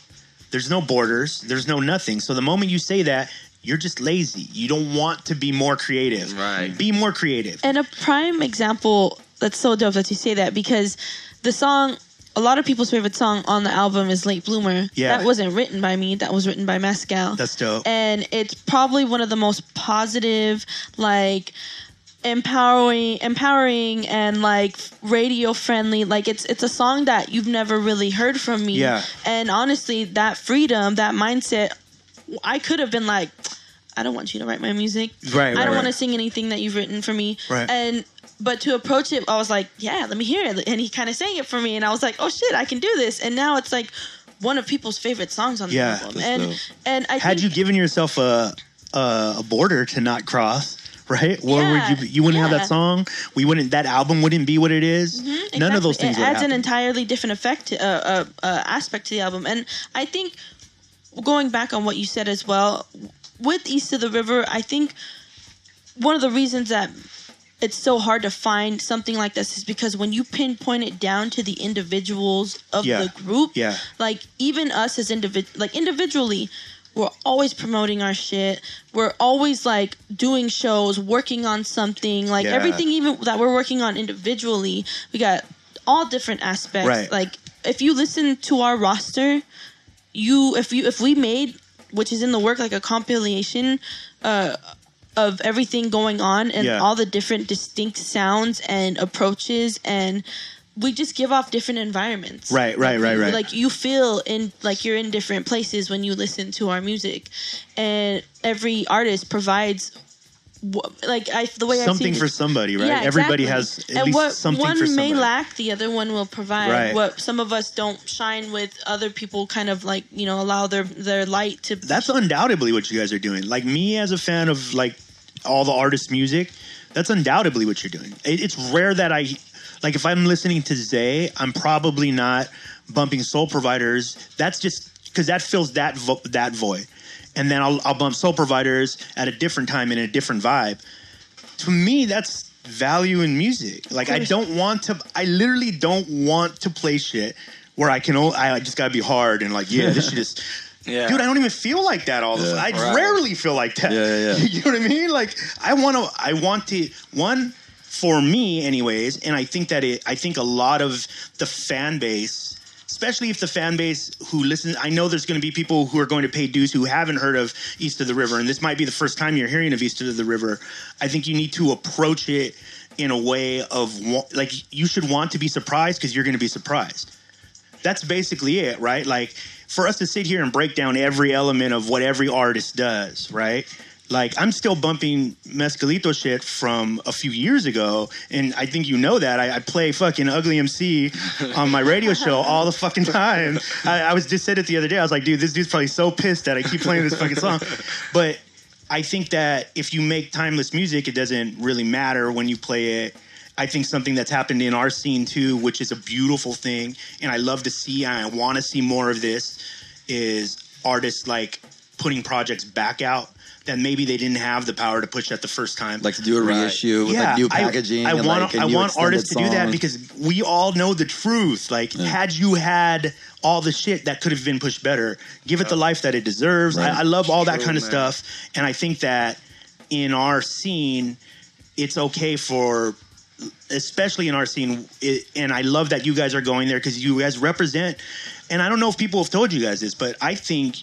there's no borders, there's no nothing. So the moment you say that, you're just lazy. You don't want to be more creative. Right. Be more creative. And a prime example that's so dope that you say that because the song, a lot of people's favorite song on the album is Late Bloomer. Yeah. That wasn't written by me, that was written by Mescal. That's dope. and it's probably one of the most positive, like, empowering empowering and like radio friendly like it's it's a song that you've never really heard from me Yeah. and honestly that freedom that mindset i could have been like i don't want you to write my music Right, i don't right. want to sing anything that you've written for me Right. and but to approach it i was like yeah let me hear it and he kind of sang it for me and i was like oh shit i can do this and now it's like one of people's favorite songs on the Yeah. album and dope. and i Had you given yourself a a, a border to not cross, right? Or Yeah, would you you wouldn't have that song? We wouldn't. That album wouldn't be what it is. Mhm, None of those things It adds an entirely different effect, to, uh, uh, uh, aspect to the album, and I think going back on what you said as well, with East of the River, I think one of the reasons that it's so hard to find something like this is because when you pinpoint it down to the individuals of Yeah. the group, Yeah. like even us as individ like individually we're always promoting our shit we're always like doing shows working on something like Yeah. everything even that we're working on individually we got all different aspects Right. like if you listen to our roster you if you if we made which is in the work like a compilation uh of everything going on and Yeah. all the different distinct sounds and approaches and we just give off different environments Right, right, right, right. like you feel in like you're in different places when you listen to our music and every artist provides like I the way I something for somebody, right? Yeah, Everybody exactly. has at and least what one may lack the other one will provide Right. what some of us don't shine with other people kind of like you know allow their their light to That's undoubtedly what you guys are doing. Like me as a fan of like all the artists' music, that's undoubtedly what you're doing. It, it's rare that I like if I'm listening to Zay, I'm probably not bumping Soul Providers. That's just because that fills that vo- that void, and then I'll, I'll bump Soul Providers at a different time in a different vibe. To me, that's value in music. Like I don't want to. I literally don't want to play shit where I can. I just gotta be hard and like yeah, this shit is. Yeah. dude, I don't even feel like that all the Yeah. time. I Right. rarely feel like that. Yeah, yeah, yeah. you know what I mean? Like I want to, I want to one for me, anyways, and I think that it. I think a lot of the fan base. Especially if the fan base who listens, I know there's going to be people who are going to pay dues who haven't heard of East of the River, and this might be the first time you're hearing of East of the River. I think you need to approach it in a way of like you should want to be surprised because you're going to be surprised that's basically it, right? Like for us to sit here and break down every element of what every artist does, right? Like I'm still bumping Mescalito shit from a few years ago, and I think you know that. I, I play fucking Ugly MC on my radio show all the fucking time. I, I was just said it the other day. I was like, dude, this dude's probably so pissed that I keep playing this fucking song. But I think that if you make timeless music, it doesn't really matter when you play it. I think something that's happened in our scene too, which is a beautiful thing, and I love to see, and I want to see more of this, is artists like putting projects back out that maybe they didn't have the power to push at the first time. Like to do a reissue with like new packaging. I, and want like a I new want artists to do that because we all know the truth. Like, had you had all the shit that could have been pushed better, give it the life that it deserves. Right. I, I love all that kind of man. stuff, and I think that in our scene, it's okay for especially in our scene it, and i love that you guys are going there because you guys represent and i don't know if people have told you guys this but i think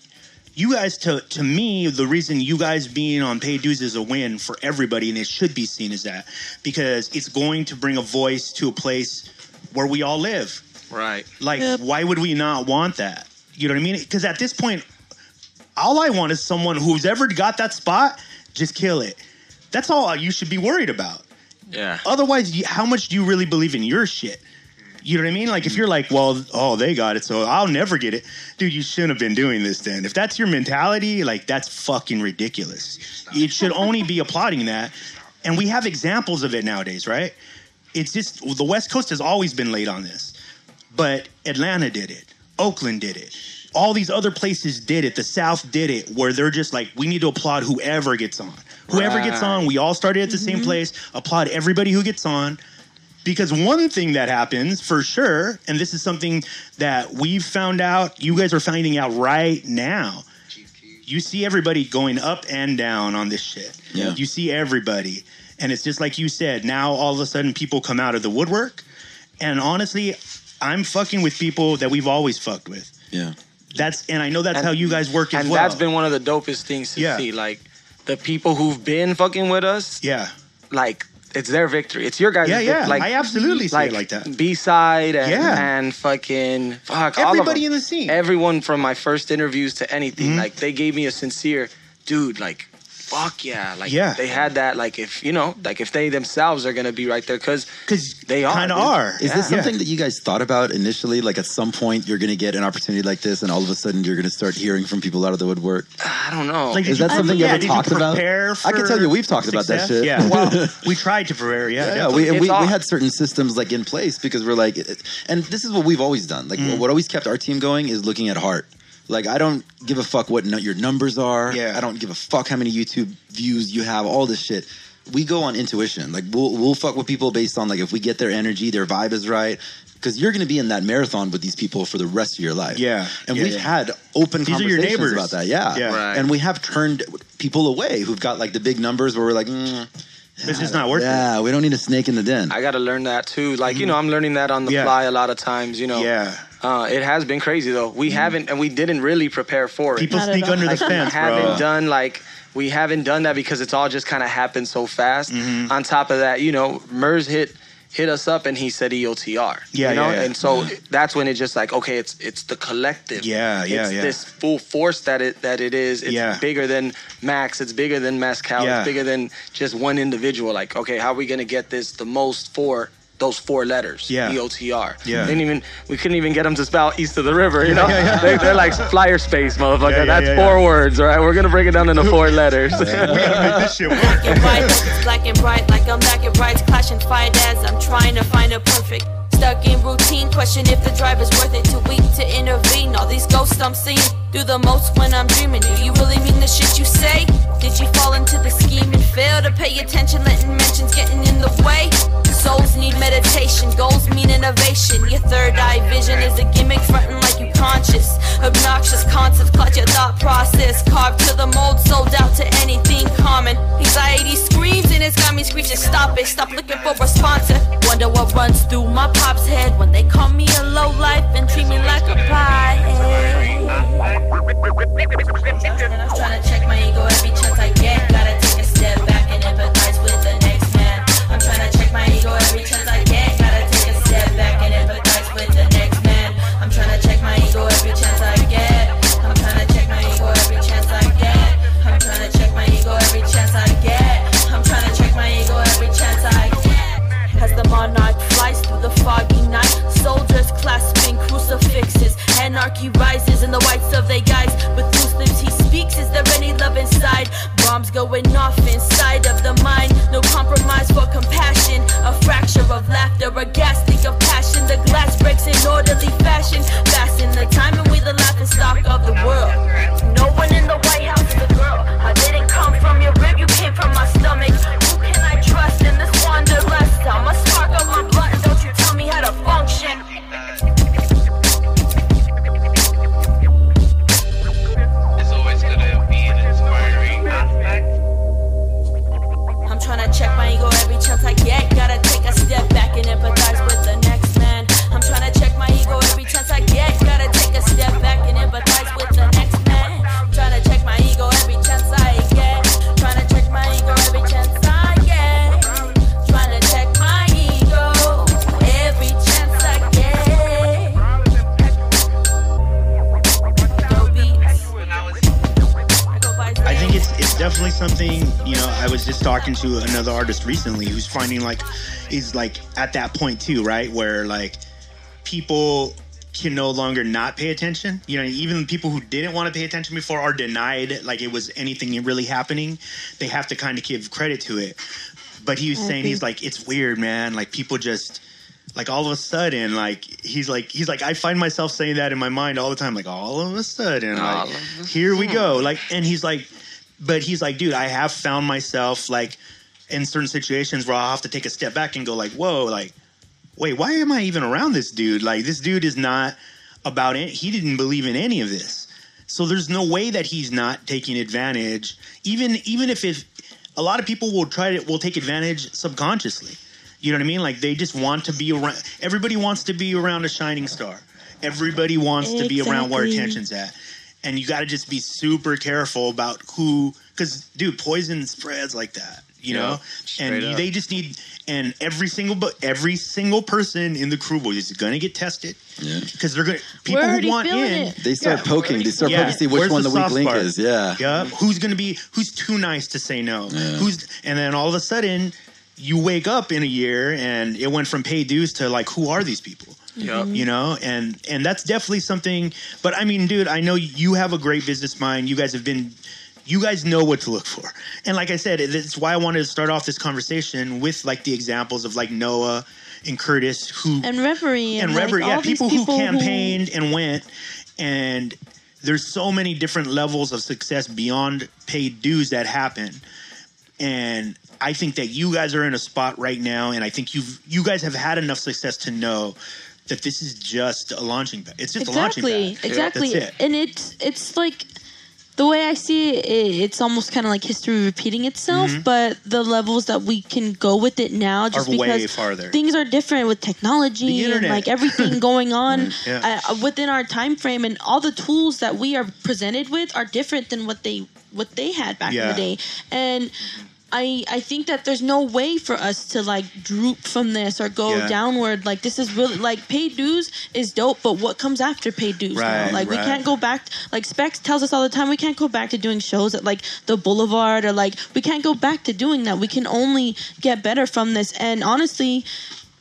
you guys to to me the reason you guys being on paid dues is a win for everybody and it should be seen as that because it's going to bring a voice to a place where we all live Right. like why would we not want that you know what i mean because at this point all i want is someone who's ever got that spot just kill it that's all you should be worried about Yeah. otherwise, how much do you really believe in your shit? You know what I mean? Like if you're like, well, oh, they got it, so I'll never get it, dude. You shouldn't have been doing this then. If that's your mentality, like that's fucking ridiculous. It should only be applauding that, and we have examples of it nowadays, right? It's just the West Coast has always been late on this, but Atlanta did it, Oakland did it. All these other places did it. The South did it, where they're just like, we need to applaud whoever gets on. Whoever gets on, we all started at the same mm-hmm. place. Applaud everybody who gets on. Because one thing that happens for sure, and this is something that we've found out, you guys are finding out right now. You see everybody going up and down on this shit. Yeah. You see everybody. And it's just like you said, now all of a sudden people come out of the woodwork. And honestly, I'm fucking with people that we've always fucked with. Yeah. That's and I know that's And- how you guys work as and well. that's been one of the dopest things to Yeah. see. Like the people who've been fucking with us. Yeah. Like it's their victory. It's your guys' Yeah, yeah. Like I absolutely see it like that. B side and, Yeah. and fucking fuck all of Everybody in the scene. Everyone from my first interviews to anything. Mhm. Like they gave me a sincere dude, like fuck yeah. Like Yeah. they had that like if you know, like if they themselves are gonna be right there because because they are. kinda are. Is this Yeah. something that you guys thought about initially? Like at some point you're going to get an opportunity like this, and all of a sudden you're going to start hearing from people out of the woodwork. I don't know. Like, Is that you- something you ever did talked about? I can tell you we've talked about that shit. Yeah, well, we tried to prepare. Yeah, Yeah, definitely. we, we, we had certain systems like in place because we're like, and this is what we've always done. Like, Mm. what always kept our team going is looking at heart. Like, I don't give a fuck what no, your numbers are. Yeah. I don't give a fuck how many YouTube views you have. All this shit. We go on intuition. Like, we'll we'll fuck with people based on like if we get their energy, their vibe is right. Because you're going to be in that marathon with these people for the rest of your life. Yeah, and yeah, we've yeah. had open These are your conversations neighbors. about that. Yeah, Yeah. Right. and we have turned people away who've got like the big numbers where we're like, mm, It's just not worth it. yeah, we don't need a snake in the den. I gotta learn that too. Like, you know, I'm learning that on the Mm-hmm. Yeah. fly a lot of times, you know. Yeah. Uh, it has been crazy though. We haven't and we didn't really prepare for it. People Not sneak under the like, we haven't bro. done like we haven't done that because it's all just kind of happened so fast. Mm-hmm. On top of that, you know, Murs hit hit us up and he said EOTR. Yeah, you know? yeah, yeah. And so that's when it just like okay, it's it's the collective. Yeah, yeah, it's yeah. This full force that it that it is. It's Yeah. bigger than Max. It's bigger than Mascal. Yeah. It's bigger than just one individual. Like okay, how are we gonna get this the most for? Those four letters, Yeah. EOTR. Yeah. They didn't even we couldn't even get them to spell east of the river. You know, Yeah, yeah. They, they're like flyer space, motherfucker. Yeah, yeah, That's yeah, four yeah. words, all right? We're gonna break it down into four letters. we gotta make this shit work. black and white, black and bright, like I'm back at brights, clashing fight as I'm trying to find a perfect. Stuck in routine, question if the driver's worth it. Too weak to intervene. All these ghosts I'm seeing do the most when I'm dreaming. Do you really mean the shit you say? Did you fall into the scheme and fail to pay attention, letting mentions getting in the way? Souls need meditation, goals mean innovation. Your third eye vision is a gimmick, fronting like you conscious. Obnoxious concepts clutch your thought process. Carved to the mold, sold out to anything common. Anxiety screams and it's got me screeching. Stop it, stop looking for a sponsor. Wonder what runs through my pop's head when they call me a low life and treat me like a pie. I'm trying to check my ego every chance I get. Crucifixes. Anarchy rises in the whites of their eyes. With loose lips he speaks. Is there any love inside? Bombs going off inside of the mind. No compromise for compassion. A fracture of laughter, a gas something you know. I was just talking to another artist recently who's finding like is like at that point too, right? Where like people can no longer not pay attention. You know, even people who didn't want to pay attention before are denied like it was anything really happening. They have to kind of give credit to it. But he was I saying agree. he's like it's weird, man. Like people just like all of a sudden like he's like he's like I find myself saying that in my mind all the time like all of a sudden All like of a here we go like and he's like but he's like dude I have found myself like in certain situations where I'll have to take a step back and go like whoa like wait why am I even around this dude like this dude is not about it he didn't believe in any of this so there's no way that he's not taking advantage even even if it a lot of people will try to will take advantage subconsciously you know what I mean? Like they just want to be around. Everybody wants to be around a shining star. Everybody wants to be around where attention's at. And you got to just be super careful about who, because dude, poison spreads like that. You Yeah, know, and up. they just need. And every single, but every single person in the crew is going to get tested Yeah. because they're going. to People who want in, it. They start Yeah. poking. They start Yeah. poking to see which Where's one the, weak soft link spot? is. Yeah. Yeah. Who's going to be who's too nice to say no? Yeah. Who's and then all of a sudden you wake up in a year and it went from pay dues to like who are these people? Yup. You know, and and that's definitely something. But I mean, dude, I know you have a great business mind. You guys have been. You guys know what to look for, and like I said, it's why I wanted to start off this conversation with like the examples of like Noah and Curtis, who and Reverie and, and Reverie, all yeah, these people, who people campaigned and went, and there's so many different levels of success beyond paid dues that happen, and I think that you guys are in a spot right now, and I think you've you guys have had enough success to know that this is just a launching pad. It's just a launching pad. exactly, That's it. and it's it's like the way I see it, it it's almost kind of like history repeating itself, Mhm. but the levels that we can go with it now, just Are because way farther. things are different with technology and like everything going on Yeah. uh, within our time frame, and all the tools that we are presented with are different than what they what they had back in the day, and. I, I think that there's no way for us to like droop from this or go Yeah. downward. Like this is really like paid dues is dope, but what comes after paid dues? Right, Like we can't go back. Like Specs tells us all the time, we can't go back to doing shows at like the Boulevard or like we can't go back to doing that. We can only get better from this. And honestly,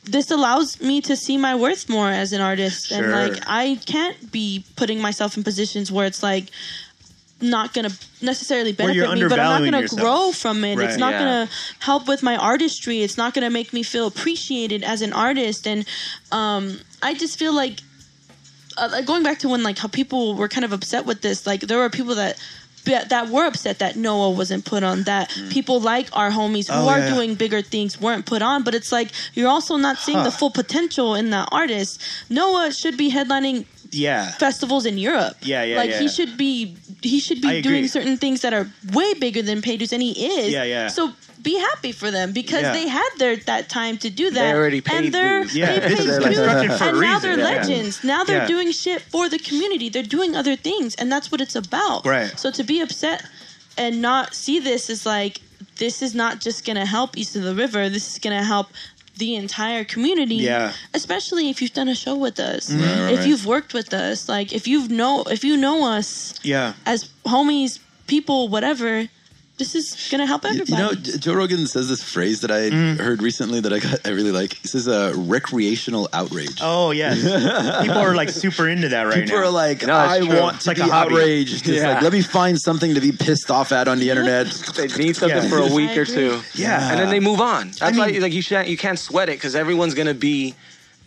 this allows me to see my worth more as an artist. sure. And like I can't be putting myself in positions where it's like not gonna necessarily benefit me, but I'm not gonna yourself. grow from it. It's not Yeah. gonna help with my artistry. It's not gonna make me feel appreciated as an artist. And um, I just feel like uh, going back to when like how people were kind of upset with this. Like there were people that. That that were upset that Noah wasn't put on. That people like our homies who Mm. Oh, are yeah. doing bigger things weren't put on. But it's like you're also not seeing the full potential in that artist. Noah should be headlining Yeah. festivals in Europe. Yeah, yeah, Like yeah. he should be he should I be agree. doing certain things that are way bigger than pay dues, and he is. Yeah, yeah. So be happy for them because Yeah. they had their that time to do that. They already paid and they're, dues. Yeah, they this paid is dues, constructed for a and now they're Yeah. legends. Now they're Yeah. doing shit for the community. They're doing other things, and that's what it's about. Right. So to be upset and not see this is like this is not just gonna help East of the River. This is gonna help the entire community. Yeah. Especially if you've done a show with us. Mm-hmm. Right, right, if right. you've worked with us, like if you've know if you know us Yeah. as homies, people, whatever, this is gonna help You know, Joe Rogan says this phrase that I Mm. heard recently that I got, I really like. He says, uh, "recreational outrage." Oh yes. People are like super into that right People now. are like, No, I true. want It's to like be a hobby. outraged. Yeah. like, let me find something to be pissed off at on the internet. They need something Yeah. for a week or two. Yeah. and then they move on. That's I why mean- like you can't you can't sweat it because everyone's gonna be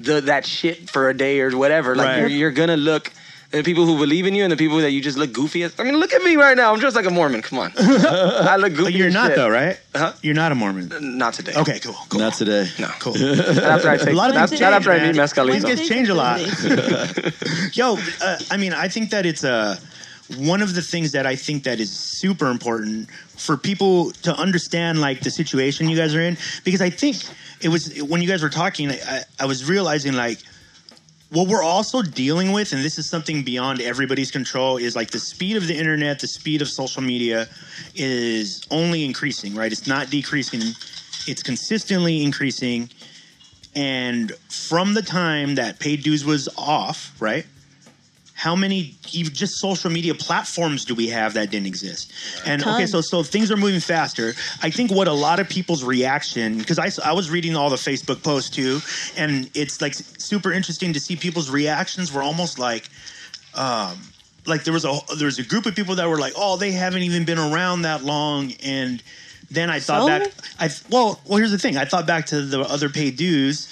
the that shit for a day or whatever. Like Right. you're, you're gonna look. The people who believe in you and the people that you just look goofy as. I mean, look at me right now. I'm just like a Mormon. Come on. I look goofy. But you're as not shit. though, right? Huh? You're not a Mormon. Not today. Okay, cool, cool, Not today. No. cool. Not after I take. A lot of not, things not change, after I meet Mescalito. Things get changed a lot. Yo, uh, I mean, I think that it's uh, one of the things that I think that is super important for people to understand, like the situation you guys are in, because I think it was when you guys were talking, I, I, I was realizing like what we're also dealing with, and this is something beyond everybody's control, is like the speed of the internet, the speed of social media is only increasing, right? It's not decreasing, it's consistently increasing. And from the time that paid dues was off, right? How many even just social media platforms do we have that didn't exist? And okay, so so things are moving faster. I think what a lot of people's reaction because I, I was reading all the Facebook posts too, and it's like super interesting to see people's reactions were almost like, um, like there was a there was a group of people that were like, oh, they haven't even been around that long, and then I thought So? back. I well, well, here's the thing. I thought back to the other paid dues,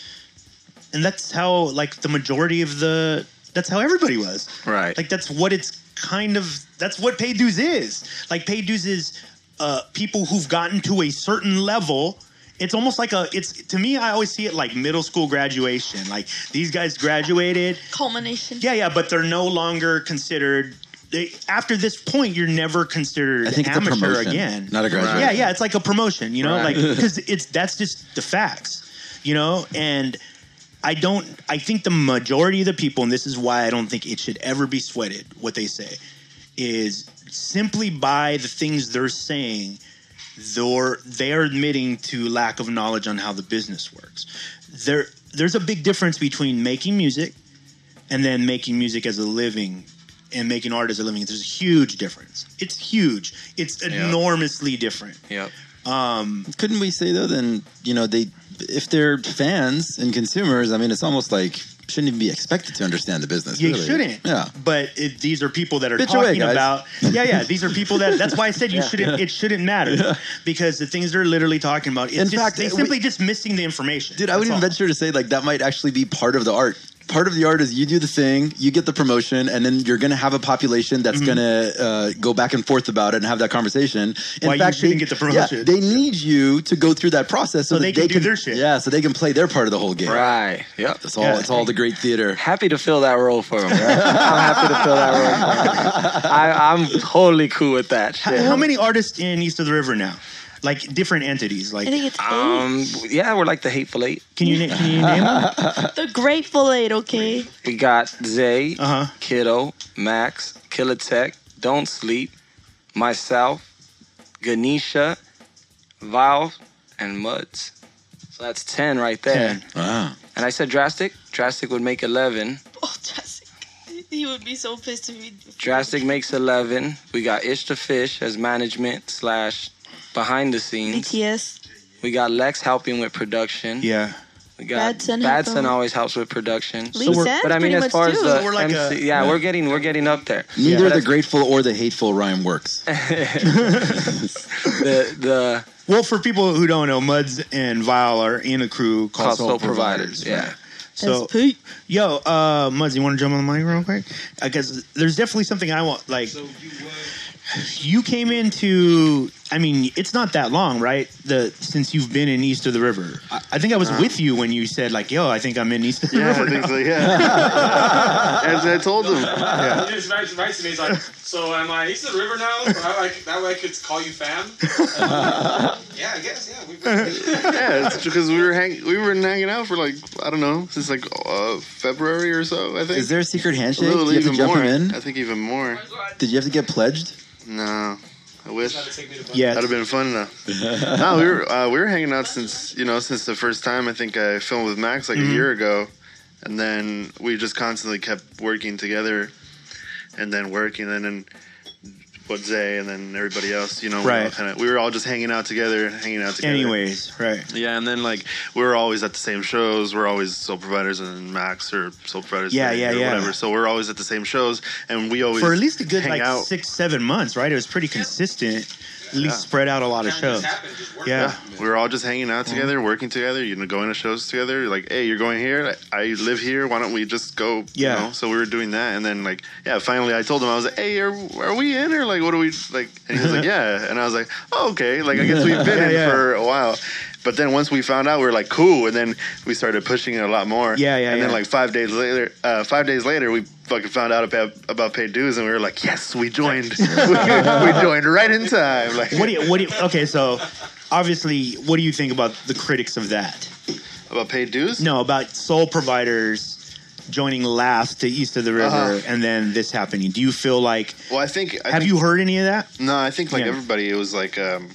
and that's how like the majority of the that's how everybody was. Right. Like that's what it's kind of that's what paid dues is. Like paid dues is uh, people who've gotten to a certain level. It's almost like a it's to me I always see it like middle school graduation. Like these guys graduated. Culmination. Yeah, yeah, but they're no longer considered they, after this point you're never considered I think it's a amateur promotion, again. not a graduation. Yeah, yeah, it's like a promotion, you know, Right. like because it's that's just the facts, you know, and I don't. I think the majority of the people, and this is why I don't think it should ever be sweated. What they say is simply by the things they're saying, they're they're admitting to lack of knowledge on how the business works. There, there's a big difference between making music and then making music as a living and making art as a living. There's a huge difference. It's huge. It's enormously different. Yeah. Um, Couldn't we say though? Then you know they, if they're fans and consumers, I mean, it's almost like shouldn't even be expected to understand the business. You really. shouldn't. Yeah. But it, these are people that are Bitch talking away, about. Yeah, yeah. These are people that. That's why I said you shouldn't. It shouldn't matter because the things they're literally talking about. It's In just, fact, they we- simply just missing the information. Dude, I would even venture to say like that might actually be part of the art. Part of the art is you do the thing, you get the promotion, and then you're gonna have a population that's Mm-hmm. gonna uh, go back and forth about it and have that conversation. In Why you fact, shouldn't they, get the promotion. Yeah, they need you to go through that process so, So that they can do their shit. Yeah, so they can play their part of the whole game. Right. Yep. It's all. Yeah. It's all the great theater. Happy to fill that role for him. I'm happy to fill that role. For him. I, I'm totally cool with that. How, Shit. how many artists in East of the River now? Like different entities. Like, I think it's eight. Um. Yeah, we're like the hateful eight. can you na- can you name them? the Grateful Eight, okay? We got Zay, Uh huh. Kiddo, Max, Killer Tech, Don't Sleep, myself, Ganesha, Valve, and Muds. So that's 10 right there. Ten. Wow. And I said Drastic. Drastic would make 11. Oh, drastic! He would be so pissed if he. Drastic makes 11. We got Ish the Fish as management slash behind the scenes. BTS. We got Lex helping with production. Yeah. We got Bad Son Bad help Son out. always helps with production. Lee we're- But I mean, as far as too. the we're like MC, a- yeah, yeah. we're getting we're getting up there. Neither But the grateful or the hateful rhyme works. the the Well, for people who don't know, Muds and Vile are in a crew called Called Soul, Soul Providers. Providers, yeah. right? So, SP. yo, uh, Muds, you want to jump on the mic real quick? I guess there's definitely something I want. Like, you came into. I mean, it's not that long, right? The since you've been in East of the River. I, I think I was Um, with you when you said like, "Yo, I think I'm in East of the Yeah, River." I think now. so. Yeah. As I told him. He just writes, writes to me. He's like, "So am I east of the river now? So I, like that way I could call you fam." yeah, I guess. Yeah, we've been. yeah, it's because we were hang- we were hanging out for like I don't know since like uh, February or so. I think. Is there a secret handshake? A little Do you have to jump more. him in? I think even more. Did you have to get pledged? No, I wish. Yeah, that'd have been fun enough. no, we were uh, we were hanging out since you know since the first time I think I filmed with Max like Mhm. a year ago, and then we just constantly kept working together, and then working, and then what Zay and then everybody else, you know, we, Right. kind of we were all just hanging out together, hanging out together. Anyways, right. Yeah, and then like we were always at the same shows. We're always soul providers and Max or soul providers. Yeah, yeah, or yeah. Whatever. So we're always at the same shows, and we always For at least a good like out. six, seven months, right? It was pretty consistent. At least Yeah. spread out a lot of shows. Yeah. we were all just hanging out Mm-hmm. together, working together. You know, going to shows together. Like, hey, you're going here. I live here. Why don't we just go? Yeah. You know? So we were doing that, and then like, yeah. Finally, I told him I was like, hey, are, are we in or like, what are we like? And he was like, yeah. And I was like, oh, okay. Like, I guess we've been Yeah, in yeah. for a while. But then once we found out, we were like, cool. And then we started pushing it a lot more. Yeah, yeah, And then like five days later, uh, five days later, we fucking found out about about paid dues, and we were like, yes, we joined. we joined right in time. Like, What do you? What do you? Okay, so obviously, what do you think about the critics of that? About paid dues? No, about sole providers joining last to East of the River, Uh-huh. and then this happening. Do you feel like? Well, I think. I have think- you heard any of that? No, I think like Yeah. everybody, it was like. um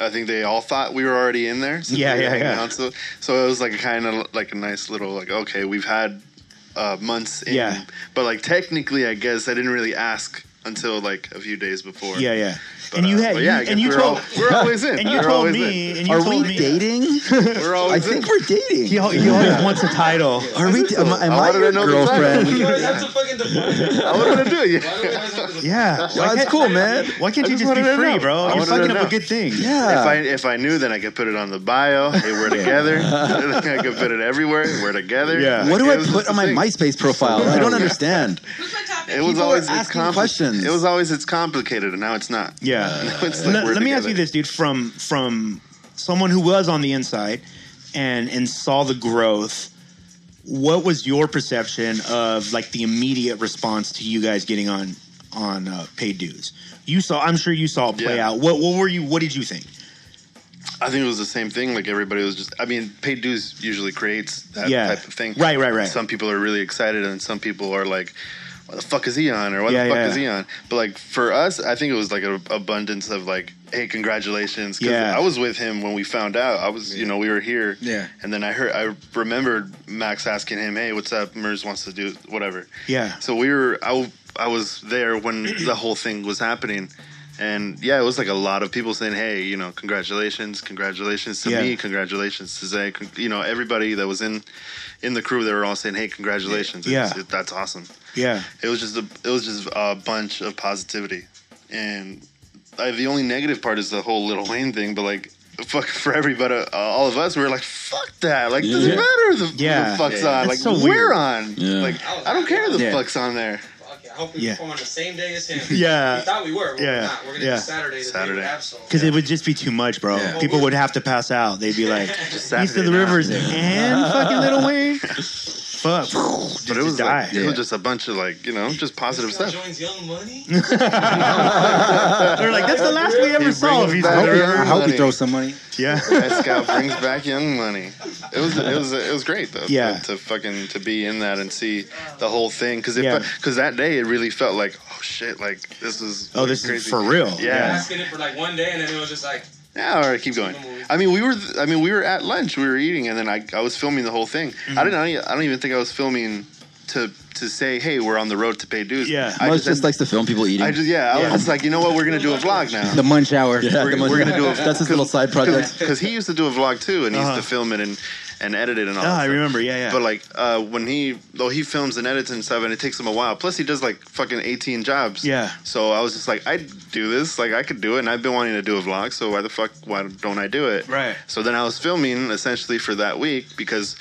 I think they all thought we were already in there. Yeah, yeah, yeah. So, so it was like a kind of like a nice little like okay, we've had uh, months in, Yeah. but like technically, I guess I didn't really ask until like a few days before. Yeah, yeah. But, and you uh, had, yeah, I you, and you we're told, al- we're always in. and you We're told always me, in. and you Are told we me, dating? We're always I always think in. we're dating. He, al- he always wants a title. Are we? Am, I- am I I wanted your to know title. girlfriend? You always have to fucking define. I wanted to do it. Yeah. Why do we always have to define Yeah, Yo, that's can't- cool, man. Why can't you just just be free, bro? I You're fucking up a good thing. Yeah. If I if I knew, then I could put it on the bio. Hey, we're together. I could put it everywhere. We're together. Yeah. What do I put on my. MySpace profile? I don't understand. It was always asking questions. It was always it's complicated, and now it's not. Yeah. Now it's like let, me ask you this, dude. From from someone who was on the inside and and saw the growth, what was your perception of like the immediate response to you guys getting on on uh, paid dues? You saw. I'm sure you saw it play Yeah. out. What what were you? What did you think? I think it was the same thing. Like everybody was just. I mean, paid dues usually creates that Yeah. type of thing. Right, right, right. Some people are really excited, and some people are like, "What the fuck is he on?" Or "What Yeah, the fuck yeah. is he on?" But like for us, I think it was like an abundance of like, "Hey, congratulations!" 'Cause Yeah. I was with him when we found out. I was, you know, we were here. Yeah. And then I heard, I remembered Max asking him, "Hey, what's up? Murs wants to do whatever." Yeah. So we were, i, I was there when the whole thing was happening. And yeah, it was like a lot of people saying, hey, you know, congratulations, congratulations to Yeah. me, congratulations to Zay. You know, everybody that was in in the crew, they were all saying, hey, congratulations. Yeah. It's- it- that's awesome. Yeah. It was just a, it was just a bunch of positivity. And I, the only negative part is the whole Lil Wayne thing, but like, fuck for everybody, uh, all of us, we were like, fuck that. Like, doesn't matter who the, Yeah. the fuck's Yeah. on. That's Like, so we're weird. on. Yeah. Like, I don't care the Yeah. fuck's on there. Fuck yeah, I hope we Yeah. perform on the same day as him. Yeah. We thought we were. But Yeah. We're not. We're gonna Yeah. do Saturday. The Saturday. Day we have soul. Because it would just be too much, bro. Yeah. People would have to pass out. They'd be like, East of Saturday the night. Rivers and fucking Lil Wayne. Fuck. But it was die. like, it was just a bunch of like, you know, just positive stuff. joins Young Money. They're like, that's the last we ever He saw of brings East back of the Young River. I hope he throws some money. Yeah. That scout brings back young money. It was it was it was great though. Yeah. To, to fucking to be in that and see the whole thing because Yeah. because that day it really felt like oh shit like this is Oh, this is for real. Yeah. Asking it for like one day, and then it was just like, Yeah, all right, keep going. I mean, we were. I mean, we were at lunch. We were eating, and then I, I was filming the whole thing. Mm-hmm. I didn't. I don't even think I was filming to to say, hey, we're on the road to pay dues. Yeah. I Most just likes to film people eating. I just yeah. I Yeah. was just like, you know what? We're gonna do a vlog now. The munch hour. yeah, we're- the most- we're gonna do a- That's his little side project. Because he used to do a vlog too, and he Uh-huh. used to film it and and edit it and all. Oh, that I stuff. remember. Yeah, yeah. But like uh, when he though he films and edits and stuff, and it takes him a while. Plus, he does like fucking eighteen jobs. Yeah. So I was just like, I do this. Like I could do it, and I've been wanting to do a vlog. So why the fuck why don't I do it? Right. So then I was filming essentially for that week because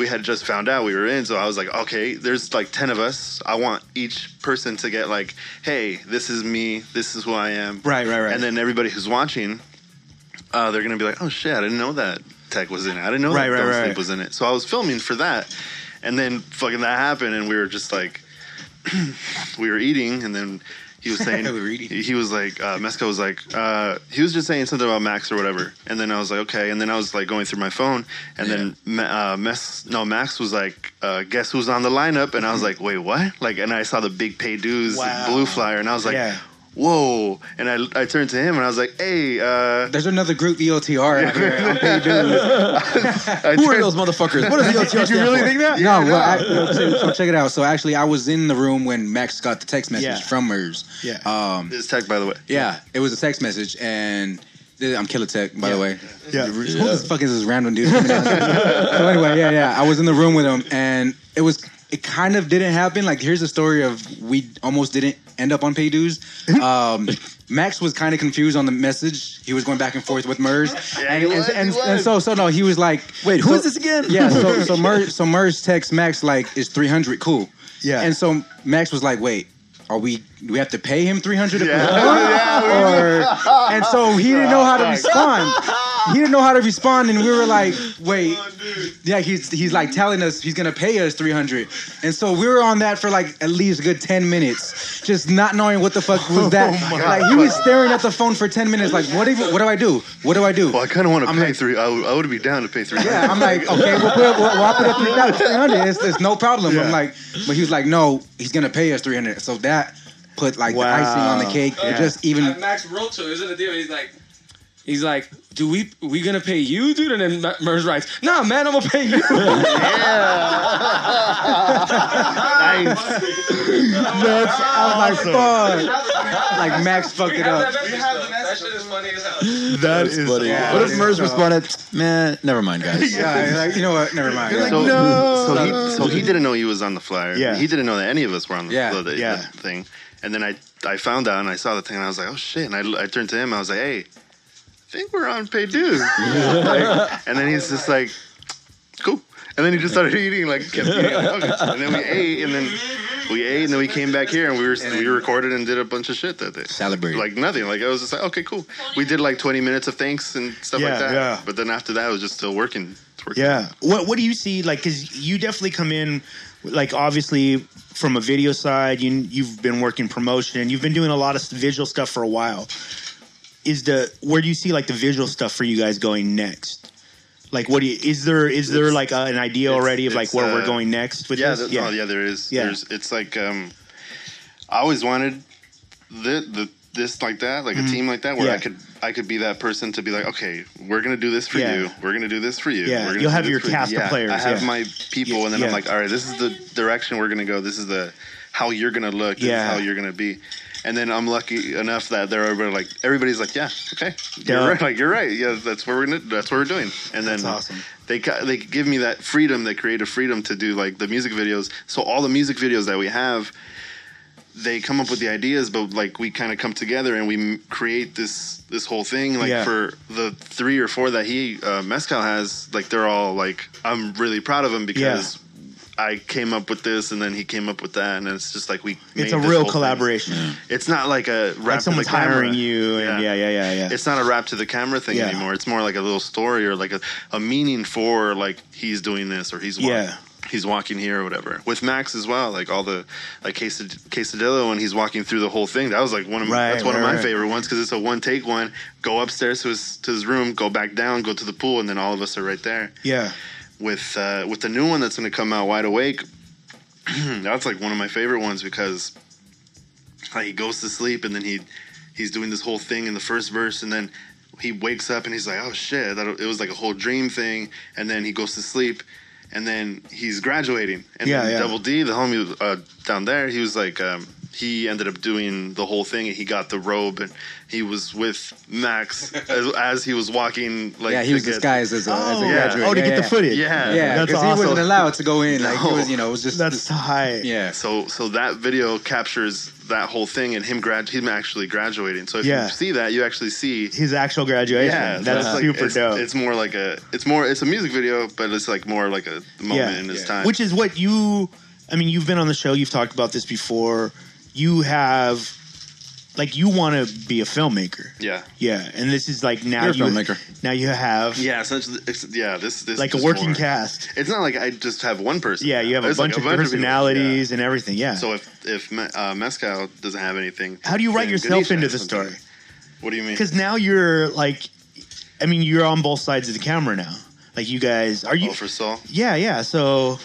we had just found out we were in, so I was like, okay, there's like ten of us. I want each person to get like, hey, this is me, this is who I am. Right, right, right. And then everybody who's watching, uh, they're gonna be like, oh shit, I didn't know that Tech was in it. I didn't know Right, that right, right. Sleep was in it. So I was filming for that, and then fucking that happened, and we were just like, we were eating, and then he was saying We were eating. He was like, uh, Mesco was like, uh, he was just saying something about Max or whatever, and then I was like, okay, and then I was like going through my phone, and then Ma- uh, Mes, no, Max was like, uh, guess who's on the lineup, and I was like, wait, what? Like, and I saw the big pay dues Wow. blue flyer, and I was like. Yeah. Whoa! And I, I turned to him and I was like, "Hey, uh, There's another group EOTR out here. I'm paid dues. Who are those motherfuckers? What does EOTR Did you stand really for? think that? No, well, I, no, so, so check it out. So actually, I was in the room when Max got the text message Yeah. from Murs. Yeah. Um, this tech, by the way. Yeah, it was a text message, and I'm Killer Tech, by the way. Yeah. Who the fuck is this random dude? so anyway, yeah, yeah. I was in the room with him, and it was. It kind of didn't happen. Like, here's the story of we almost didn't end up on Paid Dues. Um, Max was kind of confused on the message. He was going back and forth with Murs, and, was, and, and, and so so no, he was like, Wait, who so- is this again? Yeah, so so Murs so Murs texts Max like, "Is 300 cool?" Yeah, and so Max was like, "Wait." Are we? Do we have to pay him three hundred? Yeah. or and so he didn't know how to respond. He didn't know how to respond, and we were like, "Wait, yeah." He's he's like telling us he's gonna pay us three hundred, and so we were on that for like at least a good ten minutes, just not knowing what the fuck was oh that. Oh my like he was staring at the phone for ten minutes, like, "What? Even, what do I do? What do I do?" Well, I kind of want to pay three. I, would- I would be down to pay three. Yeah, I'm like, okay, we'll put, we'll, we'll put up three hundred. It's, it's no problem. I'm like, but he was like, no, he's gonna pay us three hundred. So that put like the icing on the cake. It just even Max wrote to him. It was in the deal. He's like, he's like, do we we gonna pay you, dude? And then Ma- Murs writes, Nah, man, I'm gonna pay you. nice. That's, I was like, fuck. Like Max fucked it up. That shit is funny as hell. That is funny. what if Murs responded, man, never mind, guys. Yeah, like, you know what? Never mind. so, no. so he so he didn't know he was on the flyer. Yeah. He didn't know that any of us were on the, Yeah, the, the- yeah. the thing. And then I I found out and I saw the thing and I was like, oh shit! And I, I turned to him. I was like, hey, I think we're on Paid Dues. Like, and then he's just like, cool. And then he just started eating like kept eating. Like, okay. And then we ate and then we ate and then we came back here and we were we recorded and did a bunch of shit that day. Celebrate. Like nothing. Like I was just like, okay, cool. We did like 20 minutes of thanks and stuff Yeah, like that. yeah. But then after that, I was just still working. It's working. Yeah. What What do you see? Like, because you definitely come in, like obviously from a video side. You you've been working promotion. You've been doing a lot of visual stuff for a while. Is the where do you see like the visual stuff for you guys going next? Like, what do you is there is there It's- like a, an idea already of like where uh, we're going next with yeah, this? th- oh, yeah, there is. Yeah. There's, it's like um, I always wanted the the this like that, like Mhm. a team like that, where Yeah. I could I could be that person to be like, okay, we're gonna do this for Yeah. you. We're gonna do this for you. Yeah, you'll have your for you." cast of Yeah, players, I have yeah. my people, and then Yeah. I'm like, all right, this is the direction we're gonna go. This is the how you're gonna look. This Yeah. is how you're gonna be. And then I'm lucky enough that they're everybody like everybody's like, yeah, okay, you're Yeah. right. Like you're right. Yeah, that's what we're gonna. That's what we're doing. And then That's awesome. they they give me that freedom, that creative freedom to do like the music videos. So all the music videos that we have, they come up with the ideas, but like we kind of come together and we m- create this this whole thing. Like Yeah. for the three or four that he uh, Mescal has, like they're all like I'm really proud of him because. I came up with this, and then he came up with that, and it's just like we. It's a real collaboration. It's not like a rap Like to someone's the camera. hiring you, and yeah, yeah, yeah, yeah. It's not a rap to the camera thing Yeah. anymore. It's more like a little story or like a, a meaning for like he's doing this or he's walk- Yeah. he's walking here or whatever. With Max as well, like all the like Quesad- Quesadillo when he's walking through the whole thing. That was like one of Right, that's one of my right. favorite ones because it's a one take one. Go upstairs to his to his room, go back down, go to the pool, and then all of us are right there. Yeah. With uh, with the new one that's going to come out, Wide Awake. that's like one of my favorite ones because like, he goes to sleep and then he he's doing this whole thing in the first verse and then he wakes up and he's like oh shit that, it was like a whole dream thing and then he goes to sleep and then he's graduating and Yeah, then yeah. double d the homie uh, down there he was like um, he ended up doing the whole thing. and He got the robe, and he was with Max as, as he was walking. Like yeah, he was get- disguised as a, as a Yeah. graduate. Oh, to yeah, get the footage. Yeah. yeah, That's because he awesome. wasn't allowed to go in. Like he No. was, you know, it was just that's high. Yeah. So so that video captures that whole thing and him grad him actually graduating. So if Yeah. you see that, you actually see His actual graduation. Yeah, that's like- super it's, dope. It's more like a it's more it's a music video, but it's like more like a moment in his time. Which is what you, I mean, you've been on the show, you've talked about this before. You have, like, you want to be a filmmaker. yeah. Yeah. And this is like now You're a you, filmmaker. now you have Yeah, essentially, it's, yeah. This this like a is working more- cast. It's not like I just have one person. Yeah. You have a It's bunch like of people, personalities and everything. Yeah. yeah. So if if Me- uh, Mezcal doesn't have anything, How do you write then yourself Ganesha into has the something. story? What do you mean? Because now you're like, I mean, you're on both sides of the camera now. Like you guys, are you? Oh, for Saul? yeah, yeah. So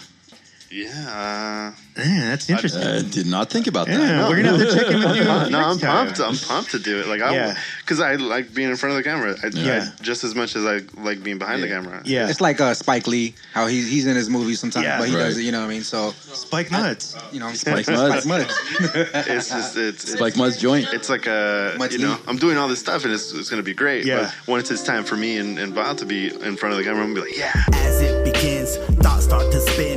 Yeah. Man, that's interesting. I did not think about that. Yeah, we're gonna have to check in with you. no, next I'm time. pumped. I'm pumped to do it. Like, I, Yeah. because I like being in front of the camera. I, Yeah. I, just as much as I like being behind the camera. Yeah. It's like uh, Spike Lee, how he's he's in his movies sometimes, Yeah. but he Right. does it. You know what I mean? So Spike nuts. you know, Spike Muds. Spike Muds. It's just it's, it's Spike Mud's joint. It's like a Much you know neat. I'm doing all this stuff and it's, it's gonna be great. Yeah. But once it's time for me and, and Val to be in front of the camera, I'm gonna be like, yeah. As it begins, thoughts start to spin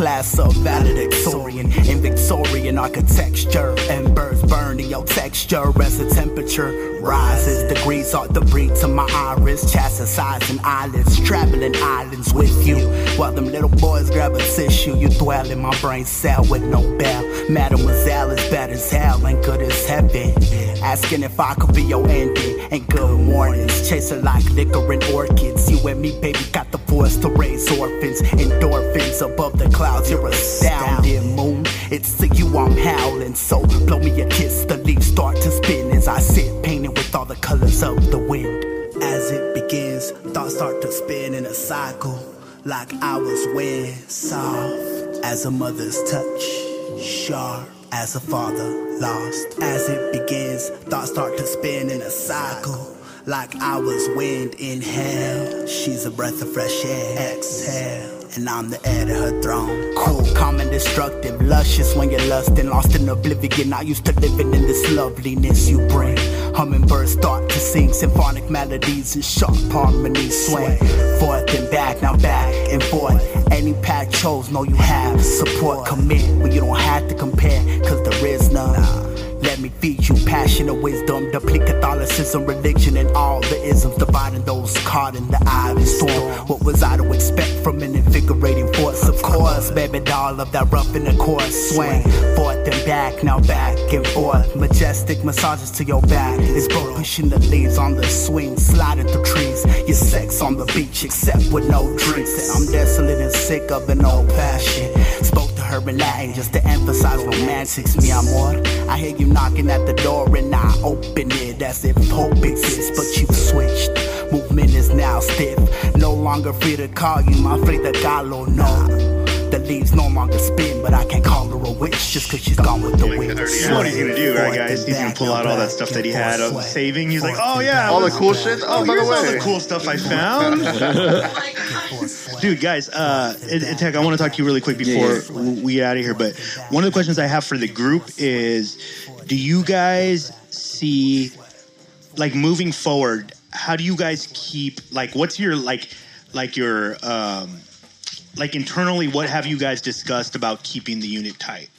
class of valedictorian in Victorian architecture. And birds burn in your texture as the temperature rises. Degrees start the breathe to my iris. Chastising eyelids, traveling islands with you. While them little boys grab a tissue, you dwell in my brain cell with no bell. Mademoiselle is bad as hell and good as heaven. Asking if I could be your ending. And good mornings, chasing like liquor and orchids. You and me, baby, got the force to raise orphans. Endorphins above the clouds, you're astounding. Moon, it's to you I'm howling. So blow me a kiss, the leaves start to spin as I sit painted with all the colors of the wind. As it begins, thoughts start to spin in a cycle. Like I was wind, soft as a mother's touch, sharp as a father lost. As it begins, thoughts start to spin in a cycle. Like I was wind in hell. She's a breath of fresh air. Exhale. And I'm the heir to her throne. Cool, calm and destructive. Luscious when you're lusting. Lost in oblivion. I used to living in this loveliness you bring. Hummingbirds start to sing symphonic melodies and sharp harmonies swing. Forth and back, now back and forth. Any path chose, know you have support. Commit when you don't have to compare, cause there is none. Let me feed you passion and wisdom, deplete Catholicism, religion, and all the isms, dividing those caught in the ivy storm. What was I to expect from an invigorating force? Of course, baby doll of that rough in the course swing. Forth and back, now back and forth. Majestic massages to your back. It's broke pushing the leaves on the swing, sliding through trees. Your sex on the beach, except with no drinks. And I'm desolate and sick of an old passion. Spoke her in Latin just to emphasize romantics, mi amor. I hear you knocking at the door and I open it as if hope exists, but you switched. Movement is now stiff, no longer free to call you my Frida Kahlo, no. The leaves no longer spin, but I can't call her a witch just cause she's gone with the wind. What he's gonna do, right, guys? He's gonna pull out all that stuff that he had of saving. He's like, oh yeah, All the cool shit? Oh, by the here's all the cool stuff I found. Dude, guys, uh, Tech, I want to talk to you really quick before we get out of here. But one of the questions I have for the group is, do you guys see, like, moving forward? How do you guys keep like? What's your like, like your um, like internally? What have you guys discussed about keeping the unit tight?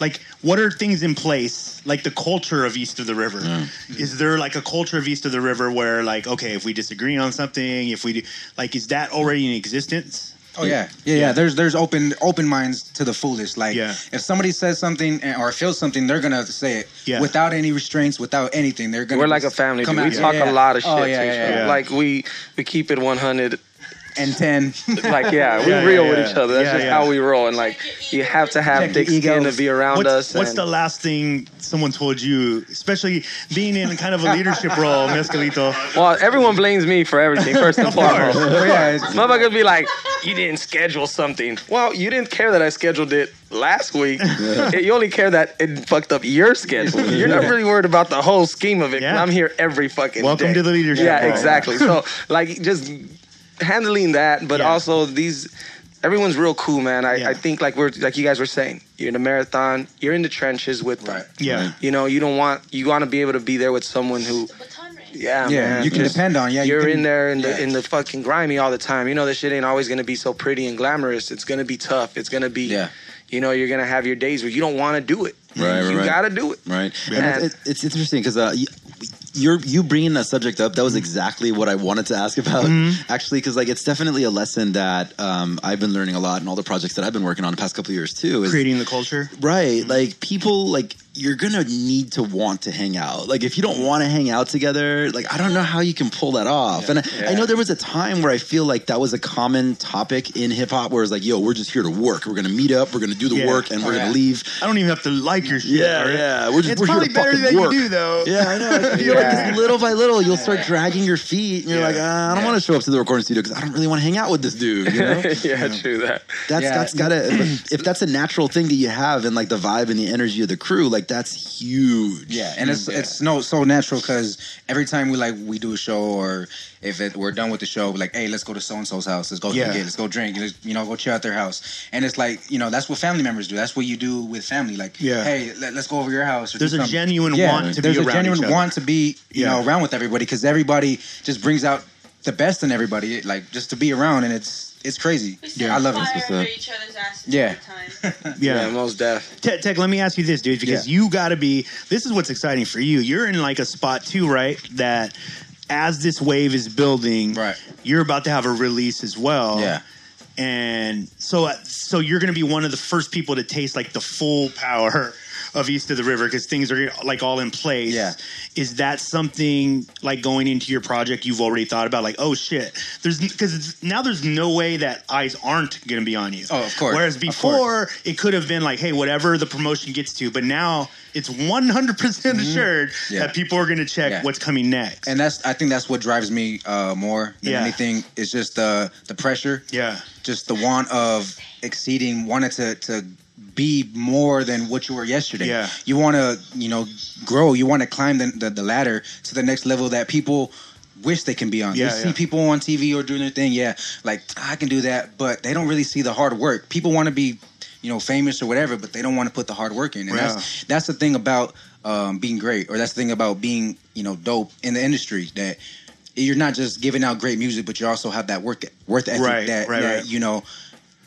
Like, what are things in place, like the culture of East of the River? Is there like a culture of East of the River where, like, okay, if we disagree on something, if we do, like, is that already in existence? Oh yeah. yeah, yeah, There's there's open open minds to the foolish. Like Yeah. if somebody says something or feels something, they're gonna say it Yeah. without any restraints, without anything. They're gonna. We're like a family. come dude. We talk Yeah, a lot of oh, shit. Oh, yeah, to each yeah, other. yeah. Like we we keep it 100 and ten. like yeah, we Yeah, real yeah, with yeah. each other. That's Yeah, just yeah. how we roll, and like you have to have Check thick the skin to be around what's, us. what's and- the last thing someone told you, especially being in kind of a leadership role, Mescalito? Well, everyone blames me for everything, first and foremost. yeah, it's- Motherfuckers be like, you didn't schedule something. Well, you didn't care that I scheduled it last week. You only care that it fucked up your schedule. You're not really worried about the whole scheme of it. Yeah. I'm here every fucking Welcome day. to the leadership Yeah, role. exactly. So, like, just handling that, but Yeah. also these. Everyone's real cool, man. I, Yeah. I think like we're like you guys were saying, you're in a marathon, you're in the trenches with them. Yeah. You know, you don't want you want to be able to be there with someone who yeah, Yeah, man. you can Just- depend on. Yeah, you you're can- in there in the yeah. in the fucking grimy all the time. You know, this shit ain't always gonna be so pretty and glamorous. It's gonna be tough. It's gonna be, Yeah. you know, you're gonna have your days where you don't want to do it. Right, right, You right. gotta do it. Right. Yeah. And it, it's interesting because uh, y- you're you bringing that subject up. That was exactly what I wanted to ask about, Mm-hmm. actually, because like it's definitely a lesson that um, I've been learning a lot in all the projects that I've been working on the past couple of years too. Is Creating the culture. Right. Like people like you're gonna need to want to hang out. Like if you don't want to hang out together, like I don't know how you can pull that off. And I, I know there was a time where I feel like that was a common topic in hip hop where it's like, yo, we're just here to work. We're gonna meet up, we're gonna do the Yeah. work, and Oh, we're yeah. gonna leave. I don't even have to like your shit. Yeah, right? yeah. We're just it's we're probably better than work. you do though. Yeah, I know. I feel like little by little, you'll start dragging your feet, and you're Yeah. like, uh, I don't want to show up to the recording studio because I don't really want to hang out with this dude. You know? yeah, true that. That's Yeah. that's gotta if that's a natural thing that you have and like the vibe and the energy of the crew, like that's huge. Yeah, and it's it's no so natural because every time we like we do a show or if it, we're done with the show, like, hey, let's go to so and so's house, let's go Yeah. get, let's go drink, let's, you know, go chill at their house, and it's like you know that's what family members do. That's what you do with family. Like, Yeah. hey, let, us go over your house. There's a genuine Yeah, want to be around. there's a genuine want to be you Yeah. know around with everybody because everybody just brings out the best in everybody, like just to be around, and it's it's crazy. Yeah, I love it. Fire what's up. each other's asses Yeah. all the time. Yeah. most deaf. Tech, Tech, let me ask you this, dude, because you got to be. This is what's exciting for you. You're in like a spot too, right? That as this wave is building, Right. You're about to have a release as well. Yeah. And so, uh, so you're going to be one of the first people to taste like the full power of East of the River because things are like all in place. Yeah. Is that something like going into your project you've already thought about? Like, oh shit, there's because now there's no way that eyes aren't going to be on you. Oh, of course. Whereas before it could have been like, hey, whatever the promotion gets to, but now it's 100 percent assured Mm-hmm. Yeah. that people are going to check Yeah. what's coming next. And that's I think that's what drives me uh, more than Yeah. anything. Is just the the pressure. yeah, just the want of exceeding, wanted to to be more than what you were yesterday. Yeah. You want to, you know, grow. You want to climb the, the the ladder to the next level that people wish they can be on. Yeah, see yeah. people on TV or doing their thing. Yeah, like I can do that, but they don't really see the hard work. People want to be, you know, famous or whatever, but they don't want to put the hard work in. And Yeah. that's that's the thing about um, being great, or that's the thing about being, you know, dope in the industry that. You're not just giving out great music, but you also have that work worth ethic Right, that, right, that right. you know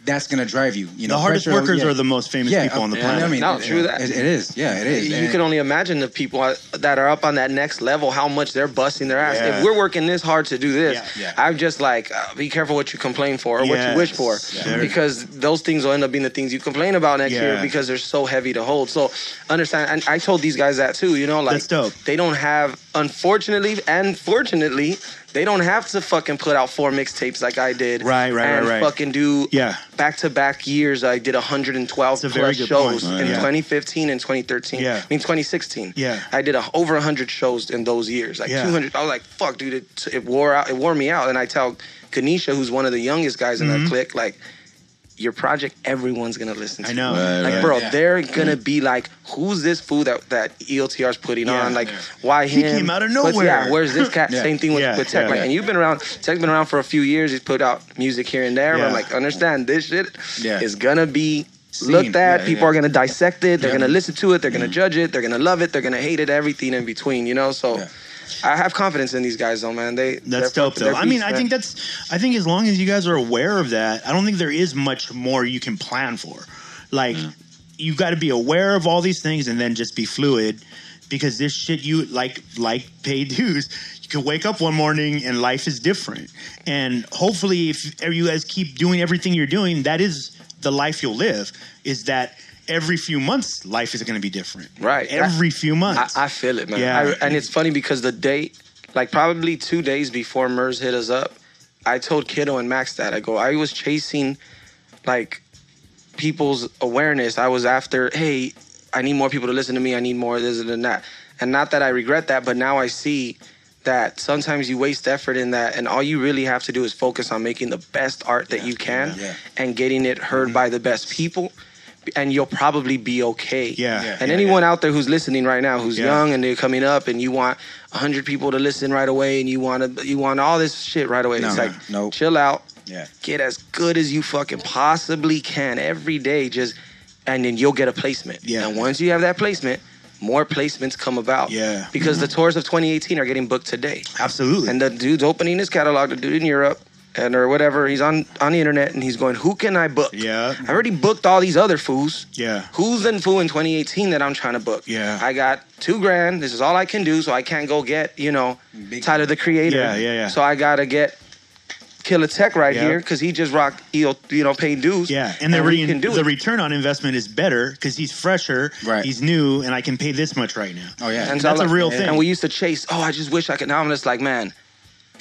that's gonna drive you. You know, the hardest pressure- workers yeah. are the most famous Yeah, people on the uh, planet. I mean, No, it- true that. It, it is. Yeah, it is. You And- can only imagine the people that are up on that next level, how much they're busting their ass. Yeah. If we're working this hard to do this, Yeah. Yeah. I'm just like, uh, be careful what you complain for or what you wish for, Yeah. because those things will end up being the things you complain about next Yeah. year because they're so heavy to hold. So understand, and I told these guys that too. You know, like That's dope. they don't have, unfortunately and fortunately. They don't have to fucking put out four mixtapes like I did. Right, right, and right, right. fucking do Yeah. back to back years. I did 112 a very plus shows in Yeah. 2015 and 2013. Yeah. I mean 2016. Yeah. I did a, over 100 shows in those years. Like Yeah. 200. I was like, fuck, dude, it, it wore out. It wore me out. And I tell Kanisha, who's one of the youngest guys in Mhm. that clique, like. Your project, everyone's gonna listen to. I know. Right, Like, right. bro, Yeah. they're gonna be like, "Who's this fool that that EOTR's putting Yeah. on? Like, why He him? came out of What's- nowhere. yeah, where's this cat? Yeah. Same thing with, Yeah, with Tech. yeah. Like, and you've been around. Tech's been around for a few years. He's put out music here and there. But I'm like, understand this shit Yeah. is gonna be Seen. looked at. Yeah, People yeah. are gonna dissect it. They're Yeah. gonna listen to it. They're gonna mm-hmm. judge it. They're gonna love it. They're gonna hate it. Everything in between. You know. So. Yeah. I have confidence in these guys, though, man. They That's dope, though. they're I mean, beasts, I man. think that's. I think as long as you guys are aware of that, I don't think there is much more you can plan for. Like, you got to be aware of all these things and then just be fluid, because this shit you like like Paid Dues. You could wake up one morning and life is different, and hopefully, if you guys keep doing everything you're doing, that is the life you'll live. Is that every few months life is going to be different, Right. Every few months. I, I feel it, man. Yeah. I, and it's funny because the date, like probably two days before Murs hit us up, I told Kiddo and Max that I go, I was chasing like people's awareness. I was after, hey, I need more people to listen to me. I need more of this and that. And not that I regret that, but now I see that sometimes you waste effort in that, and all you really have to do is focus on making the best art that you can yeah. and getting it heard mm-hmm. by the best people. And you'll probably be okay. Yeah. Yeah, And yeah, anyone out there who's listening right now, who's Yeah. young and they're coming up, and you want hundred people to listen right away, and you want to, you want all this shit right away. No, it's like, no. chill out, Yeah. get as good as you fucking possibly can every day. Just and then you'll get a placement. Yeah. And once you have that placement, more placements come about. Yeah. Because the mm-hmm. tours of 2018 are getting booked today. Absolutely. And the dude's opening his catalog, the dude in Europe, and or whatever. He's on on the internet and he's going, who can I book? Yeah. I already booked all these other fools. Yeah. Who's in fool in 2018 that I'm trying to book? Yeah. I got two grand. This is all I can do, so I can't go get you know Tyler the Creator. Yeah, yeah, yeah. So I gotta get Killer Tech right Yeah. here because he just rocked you know paying dues. Yeah, and the, we re- can do the it. return on investment is better because he's fresher, Right. he's new, and I can pay this much right now. Oh yeah. And And so that's I'm a like- real thing. And we used to chase. Oh, I just wish I could. Now I'm just like, man,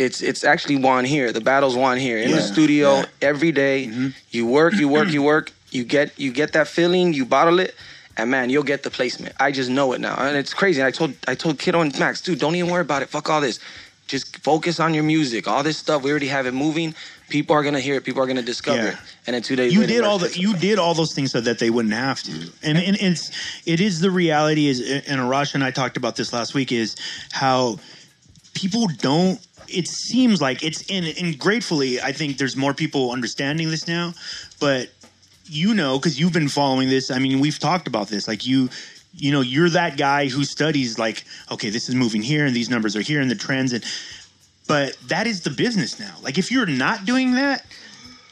it's it's actually won here. The battle's won here in the studio Yeah. every day. Mm-hmm. You work, you work, you work. You get you get that feeling. You bottle it. And man, you'll get the placement. I just know it now, and it's crazy. And I told I told Kiddo and Max, dude, don't even worry about it. Fuck all this. Just focus on your music. All this stuff, we already have it moving. People are gonna hear it. People are gonna discover Yeah. it. And in two days you later, did all the you did all those things so that they wouldn't have to and, and it's it is the reality is and Arash and I talked about this last week is how people don't it seems like it's in and gratefully I think there's more people understanding this now but you know because you've been following this I mean we've talked about this like you you know you're that guy who studies like okay this is moving here and these numbers are here and the trends and but that is the business now. Like if you're not doing that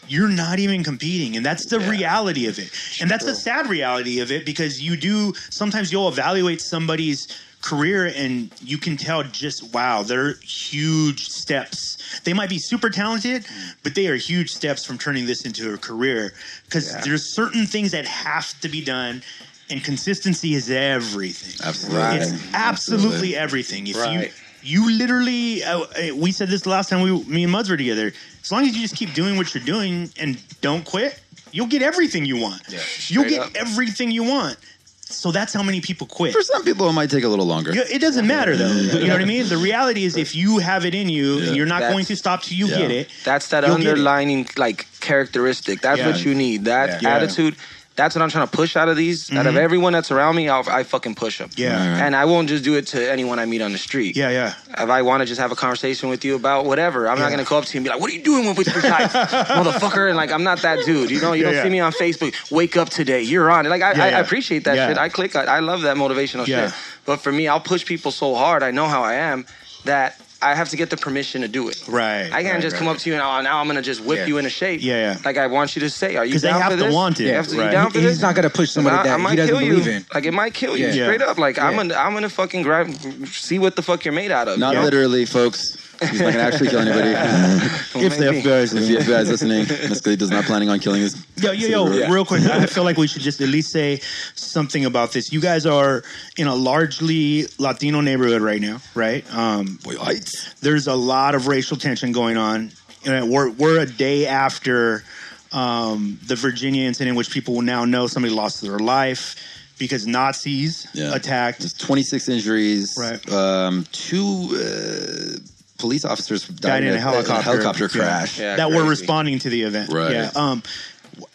you're not even competing and that's the reality of it. And that's the sad reality of it because you do sometimes you'll evaluate somebody's career and you can tell just wow they're huge steps they might be super talented but they are huge steps from turning this into a career because there's certain things that have to be done and consistency is everything Absolutely. it's absolutely everything if Right. you you literally uh, uh, we said this last time we me and Muds were together. As long as you just keep doing what you're doing and don't quit, you'll get everything you want. you'll get up. everything you want. So that's how many people quit. For some people, it might take a little longer. Yeah, It doesn't matter though. You know what I mean? The reality is, if you have it in you, and you're not That's- going to stop till you Yeah. get it. That's that You'll get it. underlining like characteristic. That's Yeah. what you need. That Yeah. attitude. That's what I'm trying to push out of these. Out of Mhm. everyone that's around me, I'll, I fucking push them. Yeah. And I won't just do it to anyone I meet on the street. Yeah, yeah. If I want to just have a conversation with you about whatever, I'm not gonna go up to you and be like, "What are you doing with your life, motherfucker?" And like, I'm not that dude. You know, you Yeah, don't yeah. see me on Facebook. Wake up today. You're on it. Like, I, Yeah, I, yeah. I appreciate that Yeah. shit. I click. I, I love that motivational Yeah. shit. But for me, I'll push people so hard. I know how I am that I have to get the permission to do it. Right. I can't right, just right. come up to you and oh, now I'm gonna just whip Yeah. you into shape. Yeah, yeah. Like I want you to say, are you 'Cause they down have for to this? want it, You, have to, right. you down for He- this? he's not gonna push somebody I, that I he might doesn't kill believe you. in. Like it might kill you Yeah. straight up. Like I'm gonna I'm gonna fucking grab see what the fuck you're made out of. Not you know? literally, folks. He's not gonna actually kill anybody. if the Maybe. FBI is, if the FBI is listening, Mescalito is not planning on killing us. Yo, yo, yo, Yeah. real quick. I feel like we should just at least say something about this. You guys are in a largely Latino neighborhood right now, right? Um, there's a lot of racial tension going on. And we're, we're a day after um, the Virginia incident, in which people will now know somebody lost their life because Nazis Yeah. attacked. There's 26 injuries. Right. Um, two uh, police officers died, died in a helicopter, helicopter crash. Yeah, that were crazy. responding to the event. Right. Yeah. Um,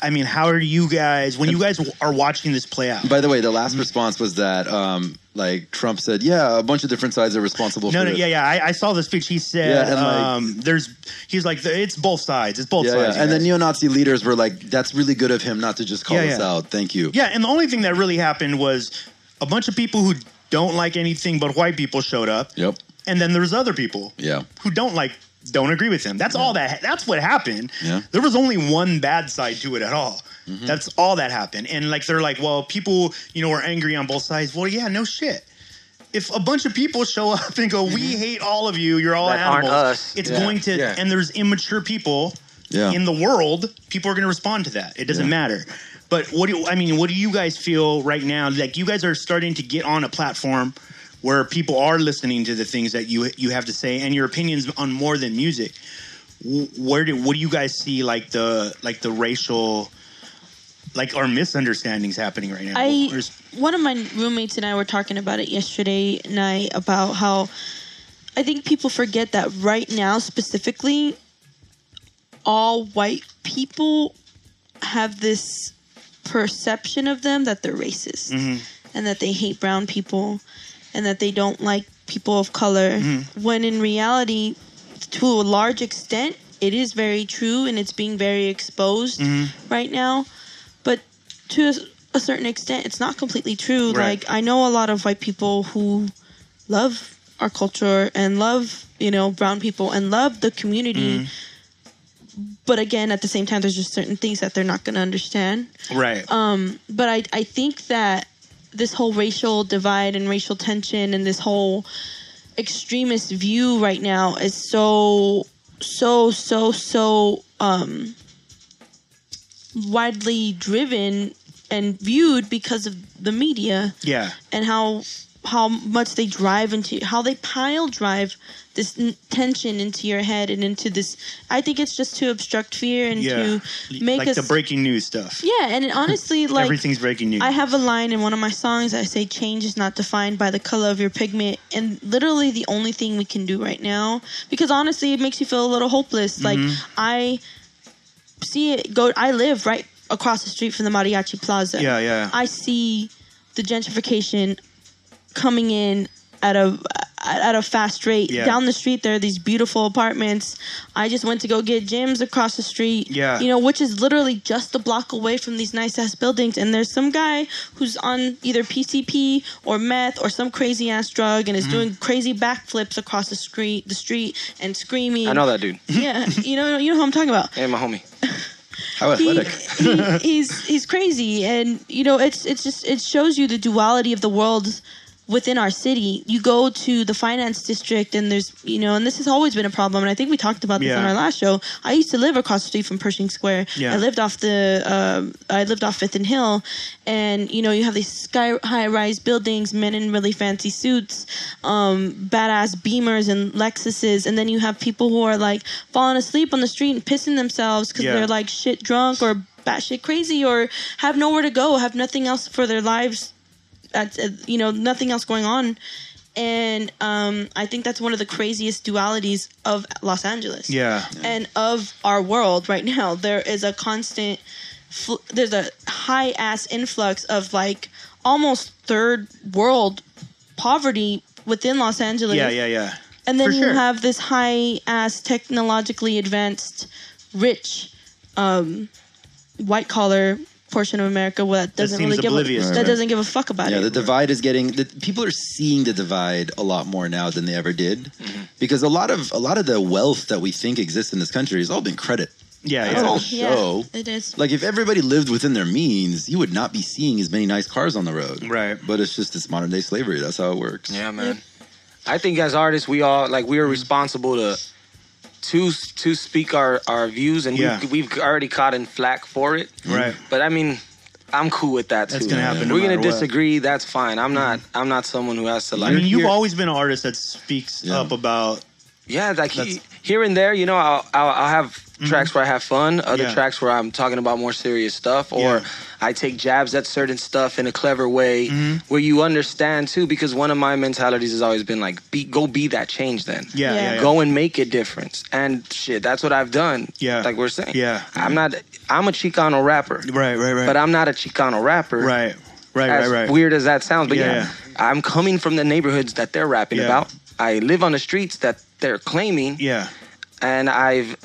I mean, how are you guys when you guys are watching this play out? By the way, the last response was that, um, like Trump said, yeah, a bunch of different sides are responsible No, for no, this. yeah, yeah. I, I saw the speech. He said, Yeah, and, like- um, "There's." He's like, "It's both sides. It's both Yeah, sides." yeah. And the neo-Nazi leaders were like, "That's really good of him not to just call Yeah, us yeah. out. Thank you." yeah, and the only thing that really happened was a bunch of people who don't like anything but white people showed up, Yep. And then there's other people Yeah. who don't like, don't agree with him. That's all that. That's what happened. Yeah. There was only one bad side to it at all. Mm-hmm. That's all that happened. And like they're like, well, people, you know, are angry on both sides. Well, yeah, no shit. If a bunch of people show up and go, we mm-hmm. hate all of you, you're all That aren't animals. us. It's Yeah. going to, Yeah. and there's immature people Yeah. in the world. People are going to respond to that. It doesn't Yeah. matter. But what do you, I mean? What do you guys feel right now? Like you guys are starting to get on a platform where people are listening to the things that you you have to say and your opinions on more than music. where do what do you guys see like the like the racial like our misunderstandings happening right now? I one of my roommates and I were talking about it yesterday night about how I think people forget that right now specifically all white people have this perception of them that they're racist Mm-hmm. and that they hate brown people and that they don't like people of color. Mm-hmm. When in reality to a large extent it is very true and it's being very exposed mm-hmm. right now. But to a, a certain extent it's not completely true. Right. like i know a lot of white people who love our culture and love you know brown people and love the community. Mm-hmm. But again at the same time there's just certain things that they're not going to understand. Right. um, but I, I think that this whole racial divide and racial tension and this whole extremist view right now is so so so so um, widely driven and viewed because of the media yeah. and how how much they drive into how they pile drive this n- tension into your head and into this i think it's just to obstruct fear and yeah. to make like us the breaking news stuff. yeah and honestly like Everything's breaking news. I have a line in one of my songs. I say, "Change is not defined by the color of your pigment," and literally the only thing we can do right now, because honestly, it makes you feel a little hopeless. Like Mhm. I see it go. I live right across the street from the Mariachi Plaza. Yeah, yeah. I see the gentrification coming in at a at a fast rate. Yeah. Down the street, there are these beautiful apartments. I just went to go get gyms across the street. Yeah. You know, which is literally just a block away from these nice ass buildings. And there's some guy who's on either PCP or meth or some crazy ass drug and is Mhm. doing crazy backflips across the street, the street, and screaming. I know that dude. Yeah, you know, you know who I'm talking about. Hey, my homie. How He- he, he's he's crazy, and you know, it's it's just it shows you the duality of the world within our city. You go to the finance district, and there's you know, and this has always been a problem. And I think we talked about this on our last show. I used to live across the street from Pershing Square. Yeah. I lived off the um, I lived off Fifth and Hill, and you know, you have these sky high rise buildings, men in really fancy suits, um, badass Beamers and Lexuses, and then you have people who are like falling asleep on the street and pissing themselves because Yeah. they're like shit drunk or batshit crazy or have nowhere to go, have nothing else for their lives, at, uh, you know, nothing else going on. And um, I think that's one of the craziest dualities of Los Angeles Yeah. and of our world right now. There is a constant, fl- there's a high ass influx of like almost third world poverty within Los Angeles. Yeah, yeah, yeah. And then For you sure. have this high ass technologically advanced, rich, um, white collar portion of America that doesn't seems really give a, oblivious that it. doesn't give a fuck about yeah, it. the divide is getting. The, people are seeing the divide a lot more now than they ever did, Mm-hmm. because a lot of a lot of the wealth that we think exists in this country has all been credit. Yeah, That's yeah. all Yeah, it is. Like if everybody lived within their means, you would not be seeing as many nice cars on the road. Right. But it's just this modern day slavery. That's how it works. Yeah, man. I think as artists, we all like we are responsible to to to speak our our views, and Yeah. we've, we've already caught in flack for it. Right. But I mean, I'm cool with that too. That's gonna happen no We're gonna matter what. disagree. That's fine. I'm not. Mm-hmm. I'm not someone who has to like. I mean, you've always been an artist that speaks up about. Yeah, like he, here and there, you know, I'll I'll, I'll have tracks where I have fun, other Mm-hmm. Yeah. tracks where I'm talking about more serious stuff, or Yeah. I take jabs at certain stuff in a clever way Mm-hmm. where you understand too. Because one of my mentalities has always been like, be go be that change then. Yeah, yeah, yeah. Go and make a difference, and shit, that's what I've done. Yeah. like we're saying. Yeah. I'm not. I'm a Chicano rapper. Right, right, right. But I'm not a Chicano rapper. Right, right, as right, right. Weird as that sounds, but Yeah, yeah, I'm coming from the neighborhoods that they're rapping Yeah. about. I live on the streets that they're claiming. Yeah. And I've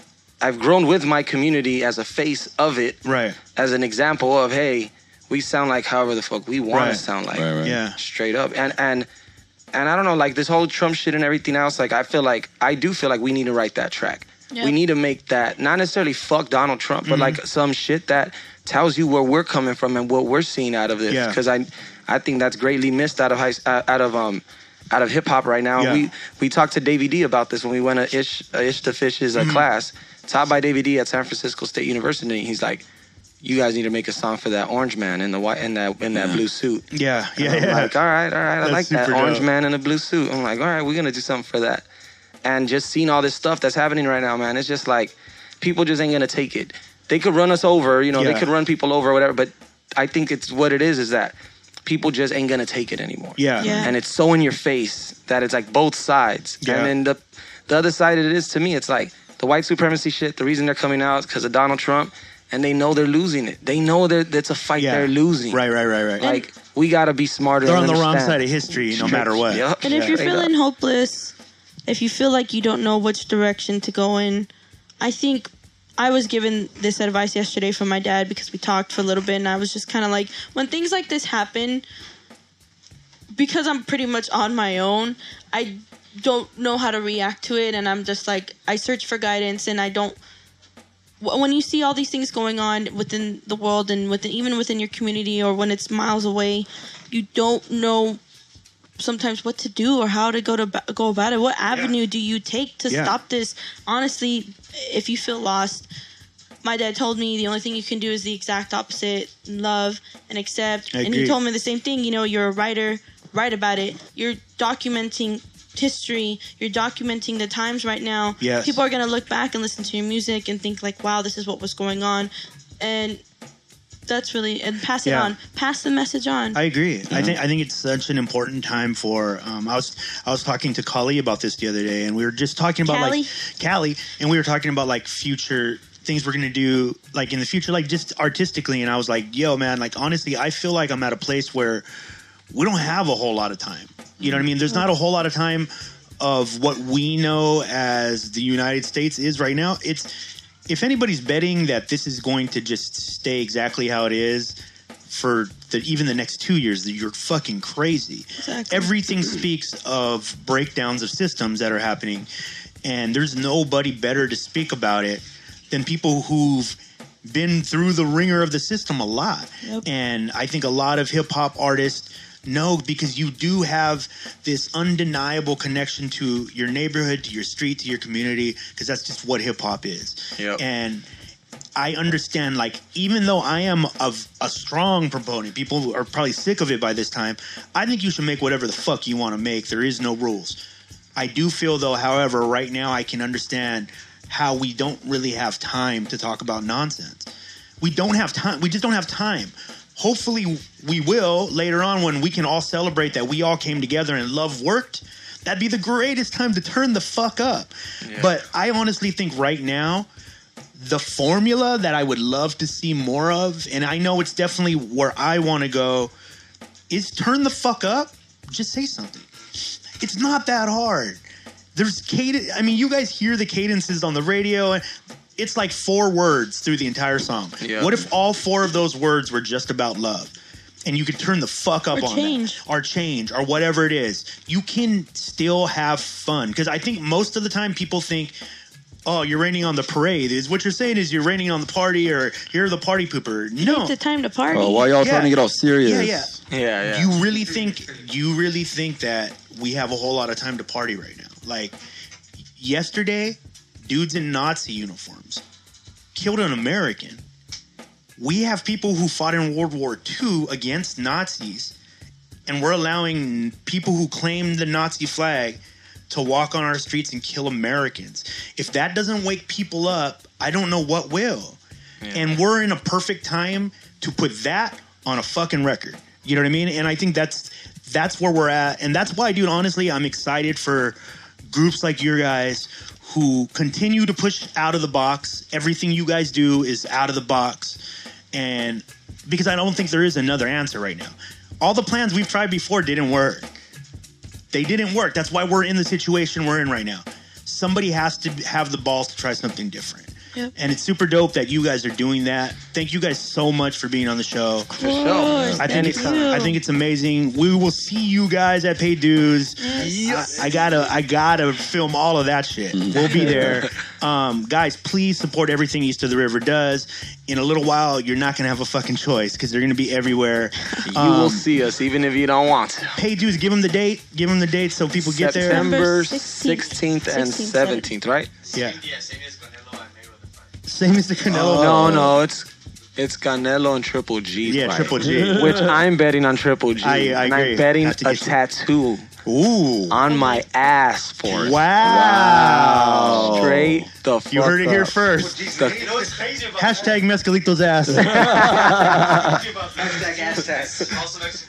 I've grown with my community as a face of it. Right. As an example of hey, we sound like however the fuck we want Right. to sound like. Right, right. Yeah. Straight up. And and and I don't know, like this whole Trump shit and everything else, like I feel like I do feel like we need to write that track. Yeah. We need to make that not necessarily fuck Donald Trump, but Mhm. like some shit that tells you where we're coming from and what we're seeing out of this. Yeah. Because I I think that's greatly missed out of high uh, out of um out of hip hop right now. Yeah. We we talked to Davey D about this when we went to Ish uh, Ish to Fish's uh, Mhm. class, taught by Davey D at San Francisco State University. He's like, you guys need to make a song for that orange man in the white in that in that blue suit. Yeah, yeah, yeah. like, all right, all right, I That's like that orange dope. man in a blue suit. I'm like, all right, we're gonna do something for that. and just seeing all this stuff that's happening right now, man, it's just like people just ain't gonna take it. They could run us over, you know, Yeah. they could run people over, or whatever. But I think it's what it is is that people just ain't gonna take it anymore. Yeah. Yeah. and it's so in your face that it's like both sides. Yeah. And then the the other side of it is to me, it's like the white supremacy shit. The reason they're coming out is because of Donald Trump, and they know they're losing it. They know that that's a fight Yeah. they're losing. Right, right, right, right. Like we gotta be smarter. They're on the wrong side of history, no matter what. Yep. And if you're Straight feeling up. hopeless, if you feel like you don't know which direction to go in, I think I was given this advice yesterday from my dad because we talked for a little bit, and I was just kind of like, when things like this happen, because I'm pretty much on my own, I don't know how to react to it, and I'm just like, I search for guidance, and I don't. When you see all these things going on within the world and within even within your community, or when it's miles away, you don't know sometimes what to do or how to go to go about it. What avenue do you take to Yeah. stop this? Honestly, if you feel lost, my dad told me the only thing you can do is the exact opposite: love and accept. I and he told me the same thing. You know, you're a writer, write about it. You're documenting history. You're documenting the times right now. Yes. People are gonna look back and listen to your music and think like, "Wow, this is what was going on," and that's really and pass it Yeah. on. Pass the message on. I agree. I think I think it's such an important time for. Um, I was I was talking to Kali about this the other day, and we were just talking about Callie? like Callie, and we were talking about like future things we're gonna do like in the future, like just artistically. And I was like, "Yo, man, like honestly, I feel like I'm at a place where we don't have a whole lot of time. You know what I mean? There's not a whole lot of time of what we know as the United States is right now. It's if anybody's betting that this is going to just stay exactly how it is for the, even the next two years, that you're fucking crazy. Exactly. Everything speaks of breakdowns of systems that are happening, and there's nobody better to speak about it than people who've been through the ringer of the system a lot. Yep. And I think a lot of hip hop artists know because you do have this undeniable connection to your neighborhood, to your street, to your community, because that's just what hip hop is. Yep. And I understand, like, even though I am of a strong proponent, people are probably sick of it by this time. I think you should make whatever the fuck you want to make. There is no rules. I do feel, though, however, right now I can understand how we don't really have time to talk about nonsense. We don't have time. We just don't have time. Hopefully, we will later on when we can all celebrate that we all came together and love worked. That'd be the greatest time to turn the fuck up. But I honestly think right now, the formula that I would love to see more of, and I know it's definitely where I want to go, is turn the fuck up. Just say something. It's not that hard. There's cadence. I mean, you guys hear the cadences on the radio, and it's like four words through the entire song. Yeah. What if all four of those words were just about love? And you could turn the fuck up Or on change. that. Or change, or whatever it is. You can still have fun. Because I think most of the time people think, oh, you're raining on the parade. Is what you're saying is you're raining on the party, or you're the party pooper. No. it's the time to party. Oh, why y'all Yeah. trying to get all serious? Yeah, yeah. Yeah, yeah. You really think you really think that we have a whole lot of time to party right now? Like yesterday, dudes in Nazi uniforms killed an American. We have people who fought in World War II against Nazis, and we're allowing people who claim the Nazi flag to walk on our streets and kill Americans. If that doesn't wake people up, I don't know what will. And we're in a perfect time to put that on a fucking record. You know what I mean? And I think that's that's where we're at. And that's why, dude, honestly, I'm excited for groups like your guys who continue to push out of the box. Everything you guys do is out of the box. And because I don't think there is another answer right now. All the plans we've tried before didn't work. They didn't work. That's why we're in the situation we're in right now. Somebody has to have the balls to try something different. Yep. And it's super dope that you guys are doing that. Thank you guys so much for being on the show. Of course, I think it's. I think it's amazing. We will see you guys at Paid Dues. I, I gotta I gotta film all of that shit. We'll be there. Um, guys, please support everything East of the River does. In a little while, you're not gonna have a fucking choice because they're gonna be everywhere. You will Um, see us even if you don't want to. Paid Dues. Give them the date. Give them the date so people get there. September September 16th and 16th, 17th, right? Yeah. Same as the Canelo. Oh. No, no, it's it's Canelo and Triple G. Yeah, fight, Triple G. Which I'm betting on Triple G. I- I and agree. I'm betting a you- tattoo Ooh. On my ass for it. Wow. Straight the fuck You heard it here up. first. The- Hashtag Mescalito's ass. Also next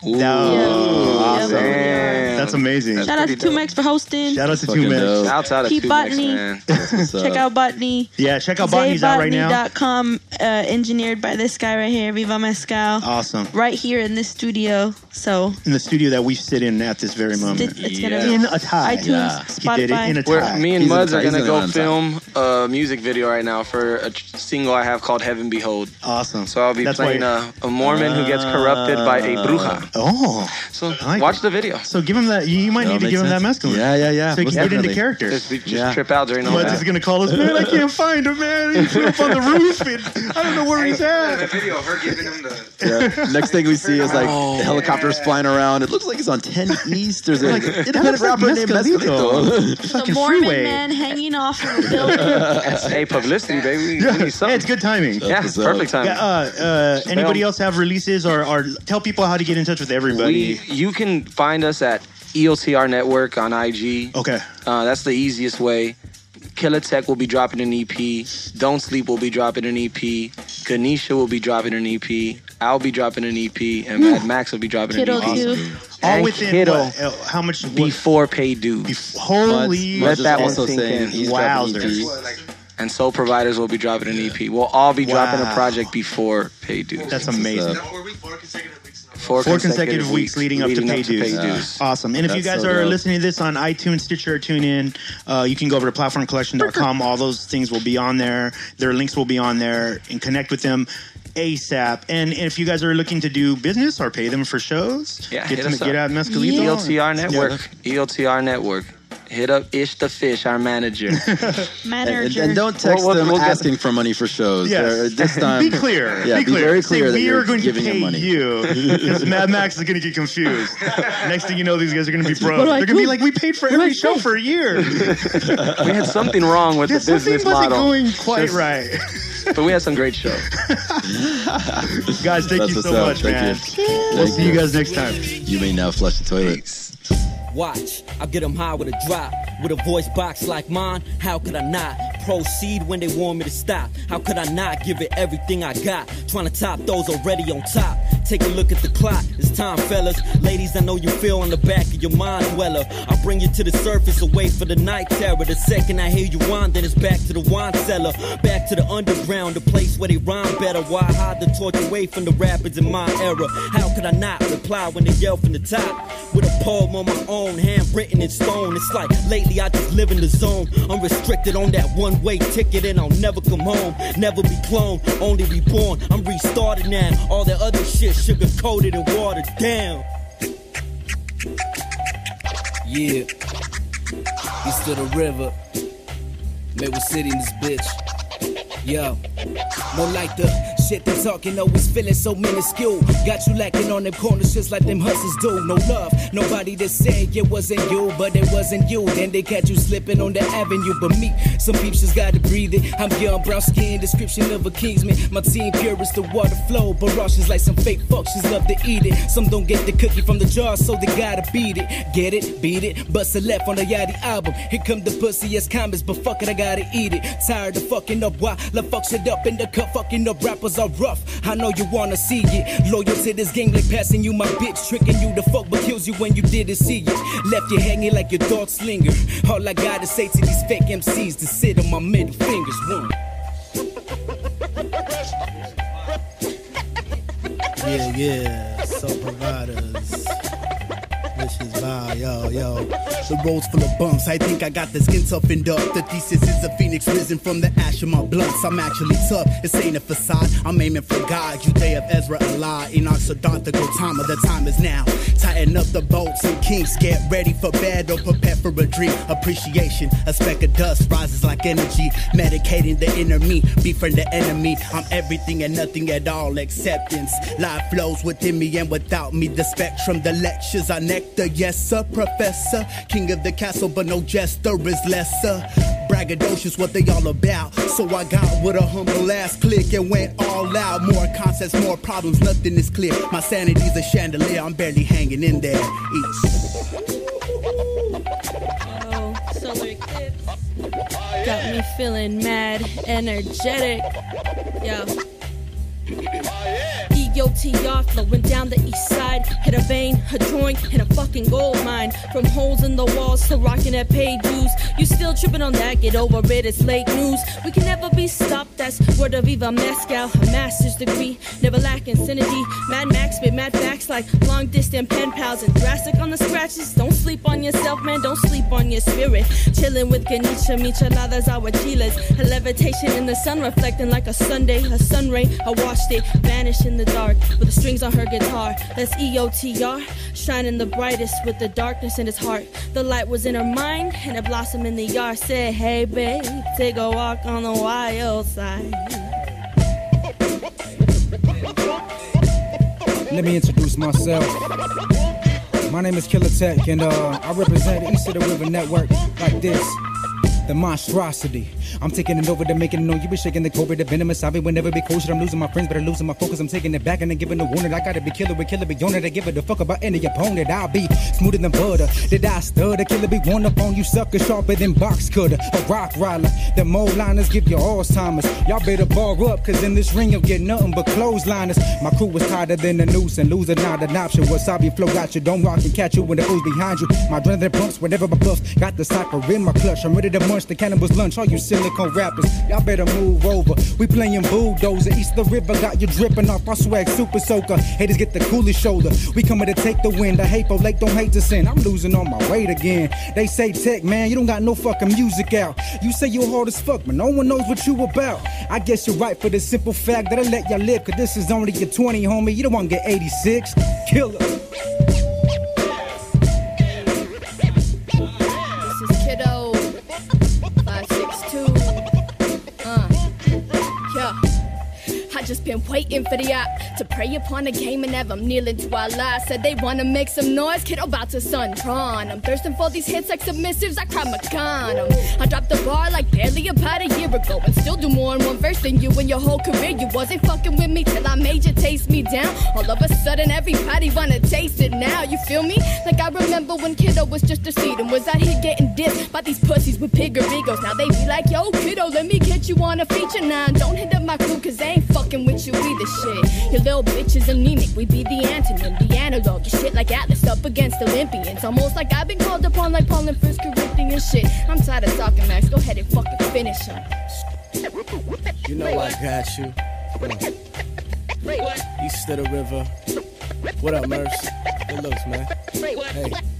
performing that. No. Awesome. Damn. That's amazing. Shout out to 2Mex for hosting. Shout out to Two Men. dope. Shouts out to Keep 2Mex, Botany. man. Check out Botany. Yeah, check out Botany's out right now. Zaybotany.com, uh, engineered by this guy right here, Viva Mezcal. Awesome. Right here in this studio. So In the studio that we sit in at this very moment. it's, it's gonna be In a tie. iTunes, Yeah. Spotify. He did it in a Where tie. me and He's Muds are gonna go film a music video right now for a single I have called Heaven Behold. Awesome. So I'll be That's playing a, a Mormon who gets corrupted by a bruja. Oh. So I like watch it. the video. So give him that. You, you might That'll need to make give him that sense. mescaline. Yeah, yeah, yeah. So he Most can get into character. Just, just Yeah. trip out during the whole Muds is gonna call us, man. I can't find him, man. He flew up on the roof, and I don't know where he's at. The video, of her giving him the. Yeah. Next thing we see is like Oh, helicopters flying around. It looks like it's on 10 East. There's an Like, independent looks like rapper named Mescalito. Mescalito. the Fucking Mormon freeway. man hanging off of a building. That's- hey, publicity, baby. We, we need Yeah, something. it's good timing. Yeah, What's perfect timing. Yeah, uh, uh, anybody else have releases or, or tell people how to get in touch with everybody? We, you can find us at EOTR Network on IG. okay. Uh, that's the easiest way. Killer Tech will be dropping an EP. Don't Sleep will be dropping an EP. Ganesha will be dropping an EP. I'll be dropping an EP. And Mad Max will be dropping Kiddo an EP. too. All And within Kiddo what, how much? What, before Paid Dues. bef- holy. Let that one sink in. Wowzers. And Soul Providers will be dropping an EP. We'll all be dropping a project before Paid Dues. That's amazing. Four, Four consecutive weeks leading up to Paid Dues. dues. Awesome. And if you guys so are dope. listening to this on iTunes, Stitcher, or TuneIn, uh, you can go over to platformcollection.com. All those things will be on there. Their links will be on there and connect with them ASAP. And if you guys are looking to do business or pay them for shows, Yeah, get them get out Mescalito. EOTR Network. EOTR Network. Hit up Ish the Fish, our manager. And, Manager. and don't text We'll- we'll- them we'll get- asking for money for shows. Yes. They're- uh, This time, be clear. Yeah, be be clear. very Say clear that we you're are going to giving pay him money. you because Mad Max is going to get confused. Next thing you know, these guys are going to be broke. What do I They're going to be like, we paid for every show for a year. we had something wrong with Yeah, the something business wasn't model. going quite Just- right. But we had some great shows. guys, thank That's you so up. much, Thank man. you. We'll Thank see you guys next time. You may now flush the toilet. Watch, I get 'em high with a drop. With a voice box like mine, how could I not? Proceed when they want me to stop. How could I not give it everything I got? Trying to top those already on top. Take a look at the clock, it's time, fellas. Ladies, I know you feel on the back of your mind dweller. I bring you to the surface, away for the night terror. The second I hear you whine, then it's back to the wine cellar. Back to the underground, the place where they rhyme better. Why hide the torch away from the rapids in my era? How could I not reply when they yell from the top? With a poem on my own, handwritten in stone. It's like lately I just live in the zone. Unrestricted on that one way ticket, and I'll never come home. Never be cloned, only reborn. I'm restarted now. All that other shit sugar coated and watered down. Yeah. East to the river. Maple City in this bitch. Yo. More like the shit they talking, always feeling so minuscule. Got you lacking on them corners just like them hustlers do. No love, nobody to say it wasn't you, but it wasn't you. Then they catch you slipping on the avenue. But me, some peeps just gotta breathe it. I'm young, brown skin, description of a kingsman. My team pure as the water flow. Barrages like some fake fucks, love to eat it. Some don't get the cookie from the jar, so they gotta beat it. Get it, beat it, bust a left on the Yachty album. Here come the pussy as comments, but fuck it, I gotta eat it. Tired of fucking up, why? Love fuck shit up in the cup, fucking up rappers are rough. I know you wanna see it. Loyal to this game, like passing you my bitch, tricking you to fuck, but kills you when you didn't see it. Left you hanging like your dog slinger. All I gotta say to these fake MCs to sit on my middle fingers. One. Yeah, yeah, soul providers. Wow, yo, yo. The road's full of bumps. I think I got the skin toughened up. The thesis is a phoenix risen from the ash of my blunts. I'm actually tough. This ain't a facade. I'm aiming for God. You day of Ezra, Allah, Enoch, Siddhartha, Gautama. The time is now. Tighten up the bolts and kinks. Get ready for battle. Prepare for a dream. Appreciation. A speck of dust rises like energy. Medicating the inner me. Befriend the enemy. I'm everything and nothing at all. Acceptance. Life flows within me and without me. The spectrum, the lectures are nectar. Yes, sir, professor. King of the castle, but no jester is lesser. Braggadocious, what they all about. So I got with a humble ass click and went all out. More concepts, more problems, nothing is clear. My sanity's a chandelier, I'm barely hanging in there. Eats. Oh, solar got me feeling mad, energetic. Yo. EOTR flowing down the east side. Hit a vein, a joint, and a fucking gold mine. From holes in the walls to rocking at Paid Dues. You still tripping on that, get over it, it's late news. We can never be stopped, that's word of Viva Mescal. A master's degree, never lacking synergy. Mad Max with mad facts like long distance pen pals and drastic on the scratches. Don't sleep on yourself, man, don't sleep on your spirit. Chilling with Ganesha, micheladas, aguachilas. A levitation in the sun reflecting like a Sunday, a sun ray. I watched it vanish in the dark with the strings on her guitar. That's EOTR, shining the brightest with the darkness in his heart. The light was in her mind and a blossom in the yard. Said, hey babe, take a walk on the wild side. Let me introduce myself. My name is Killer Tech, and uh, I represent the East of the River Network like this. The monstrosity. I'm taking it over to making it known. You be shaking the cobra, the venomous. I will never be kosher. I'm losing my friends, but I'm losing my focus. I'm taking it back and then giving the warning. I gotta be killer with killer be on it. I give it a fuck about any opponent. I'll be smoother than butter. Did I stutter? Killer be one up on you, sucker. Sharper than box cutter. A rock rider. The mold liners give you Alzheimer's. Y'all better bar up, cause in this ring you'll get nothing but clothesliners. My crew was tighter than a noose and losing not an option. Wasabi flow got you. Don't rock and catch you when the fool's behind you. My adrenaline pumps whenever my buff. Got the cypher in my clutch. I'm ready to the cannibal's lunch. All you silicone rappers, y'all better move over. We playing bulldozer. East the river got you dripping off our swag. Super soaker. Haters get the coolest shoulder. We coming to take the win. The hateful lake don't hate to sin. I'm losing on my weight again. They say tech, man, you don't got no fucking music out. You say you hard as fuck, but no one knows what you about. I guess you're right for the simple fact that I let y'all live. Cause this is only your 20, homie. You don't want to get 86. Killer. Just been waiting for the app to prey upon the game and have them kneeling to Allah. Said they wanna make some noise, kid about to sun prawn. I'm thirsting for these hits like submissives, I cry Macan. Um, I dropped the bar like barely about a year ago and still do more in one verse than you in your whole career. You wasn't fucking with me till I made you taste me down. All of a sudden, everybody wanna taste it now. You feel me? Like I remember when Kiddo was just a seed and was out here getting dissed by these pussies with bigger egos. Now they be like, yo, Kiddo, let me get you on a feature now. Don't hit up my crew cause they ain't fucking with you either shit. Your little bitch is anemic, we be the antonym, the analog. You shit like Atlas up against Olympians. Almost like I've been called upon like Paul and First Corinthians shit. I'm tired of talking, Max. Go ahead and fucking finish him. You know I got you. East of the river. What up, Murs? Good looks, man. Hey.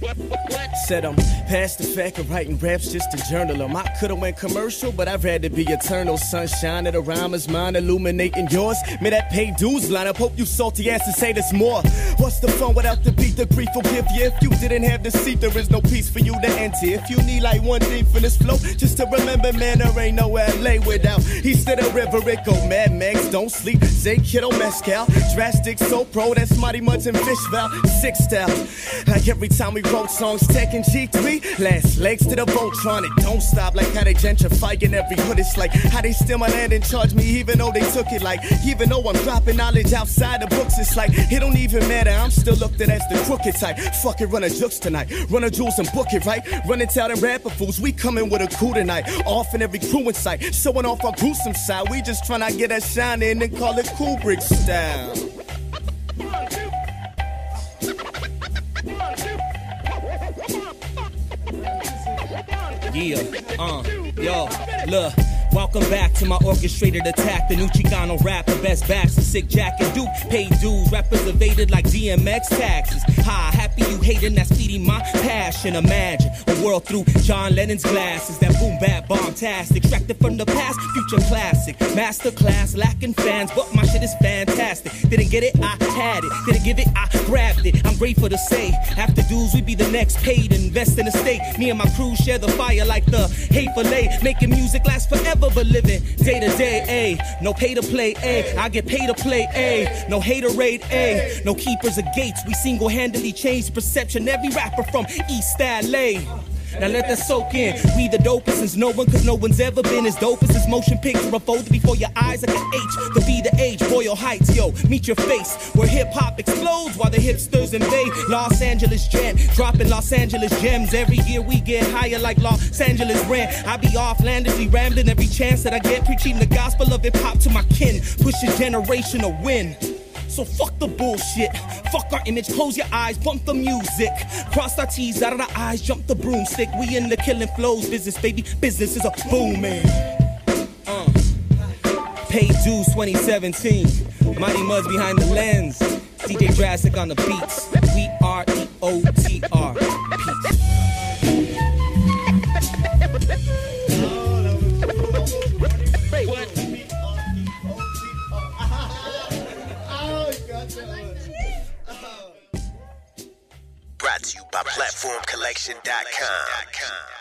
Said I'm past the fact of writing raps just to journal 'em. I could've went commercial, but I'd rather be eternal. Sunshine of the rhyme is mine, illuminating yours. May that pay dues line up. Hope you salty asses say this more. What's the fun without the beat? The grief forgive you. If you didn't have the seat, there is no peace for you to enter. If you need like one thing for this flow, just to remember, man, there ain't no LA without. East of the river, it go Mad Max, don't sleep. Say kiddo oh, mescal, drastic, so pro, that's mighty much in fish valve, six style. Like every time we wrote songs, tech and G3, last legs to the Voltron, it don't stop. Like how they gentrifying every hood, it's like how they steal my land and charge me, even though they took it. Like even though I'm dropping knowledge outside the books, it's like it don't even matter. I'm still looked at as the crooked type. Fuck it, run a jukes tonight, run a jewels and book it right. Running town and rapper fools, we coming with a coup tonight. Off in every crew in sight, showing off our gruesome side. We just tryna get that shine in and call it Kubrick style. Yeah, uh, yo, look. Welcome back to my orchestrated attack. The new Chicano rap, the best backs, the sick Jack and Duke. Paid dues, rappers evaded like DMX taxes. Ha, happy you hating, that's feeding my passion. Imagine a world through John Lennon's glasses. That boom bap bombastic, extracted from the past, future classic. Master class, lacking fans, but my shit is fantastic. Didn't get it, I had it. Didn't give it, I grabbed it. I'm grateful to say, after dues, we be the next paid. Invest in the state. Me and my crew share the fire like the hay fillet. Making music last forever, but living day to day. A no pay to play. A I get paid to play. A no haterade. A no keepers of gates. We single handedly changed perception. Every rapper from East LA. Now let that soak in. We the dopest since no one, cause no one's ever been as dope as motion picture unfolded before your eyes like an H. The be the age, Royal Heights, yo, meet your face. Where hip hop explodes while the hipsters invade Los Angeles Jam. Dropping Los Angeles gems. Every year we get higher like Los Angeles rent. I be offlandishly rambling every chance that I get, preaching the gospel of hip hop to my kin. Push a generation to win. So fuck the bullshit. Fuck our image, close your eyes, bump the music. Cross our T's, out of the eyes, jump the broomstick. We in the killing flows business, baby. Business is a booming. Uh. Paid Dues 2017. Mighty Mud's behind the lens. DJ Drastic on the beats. We are E O T R. Brought to you by PlatformCollection.com.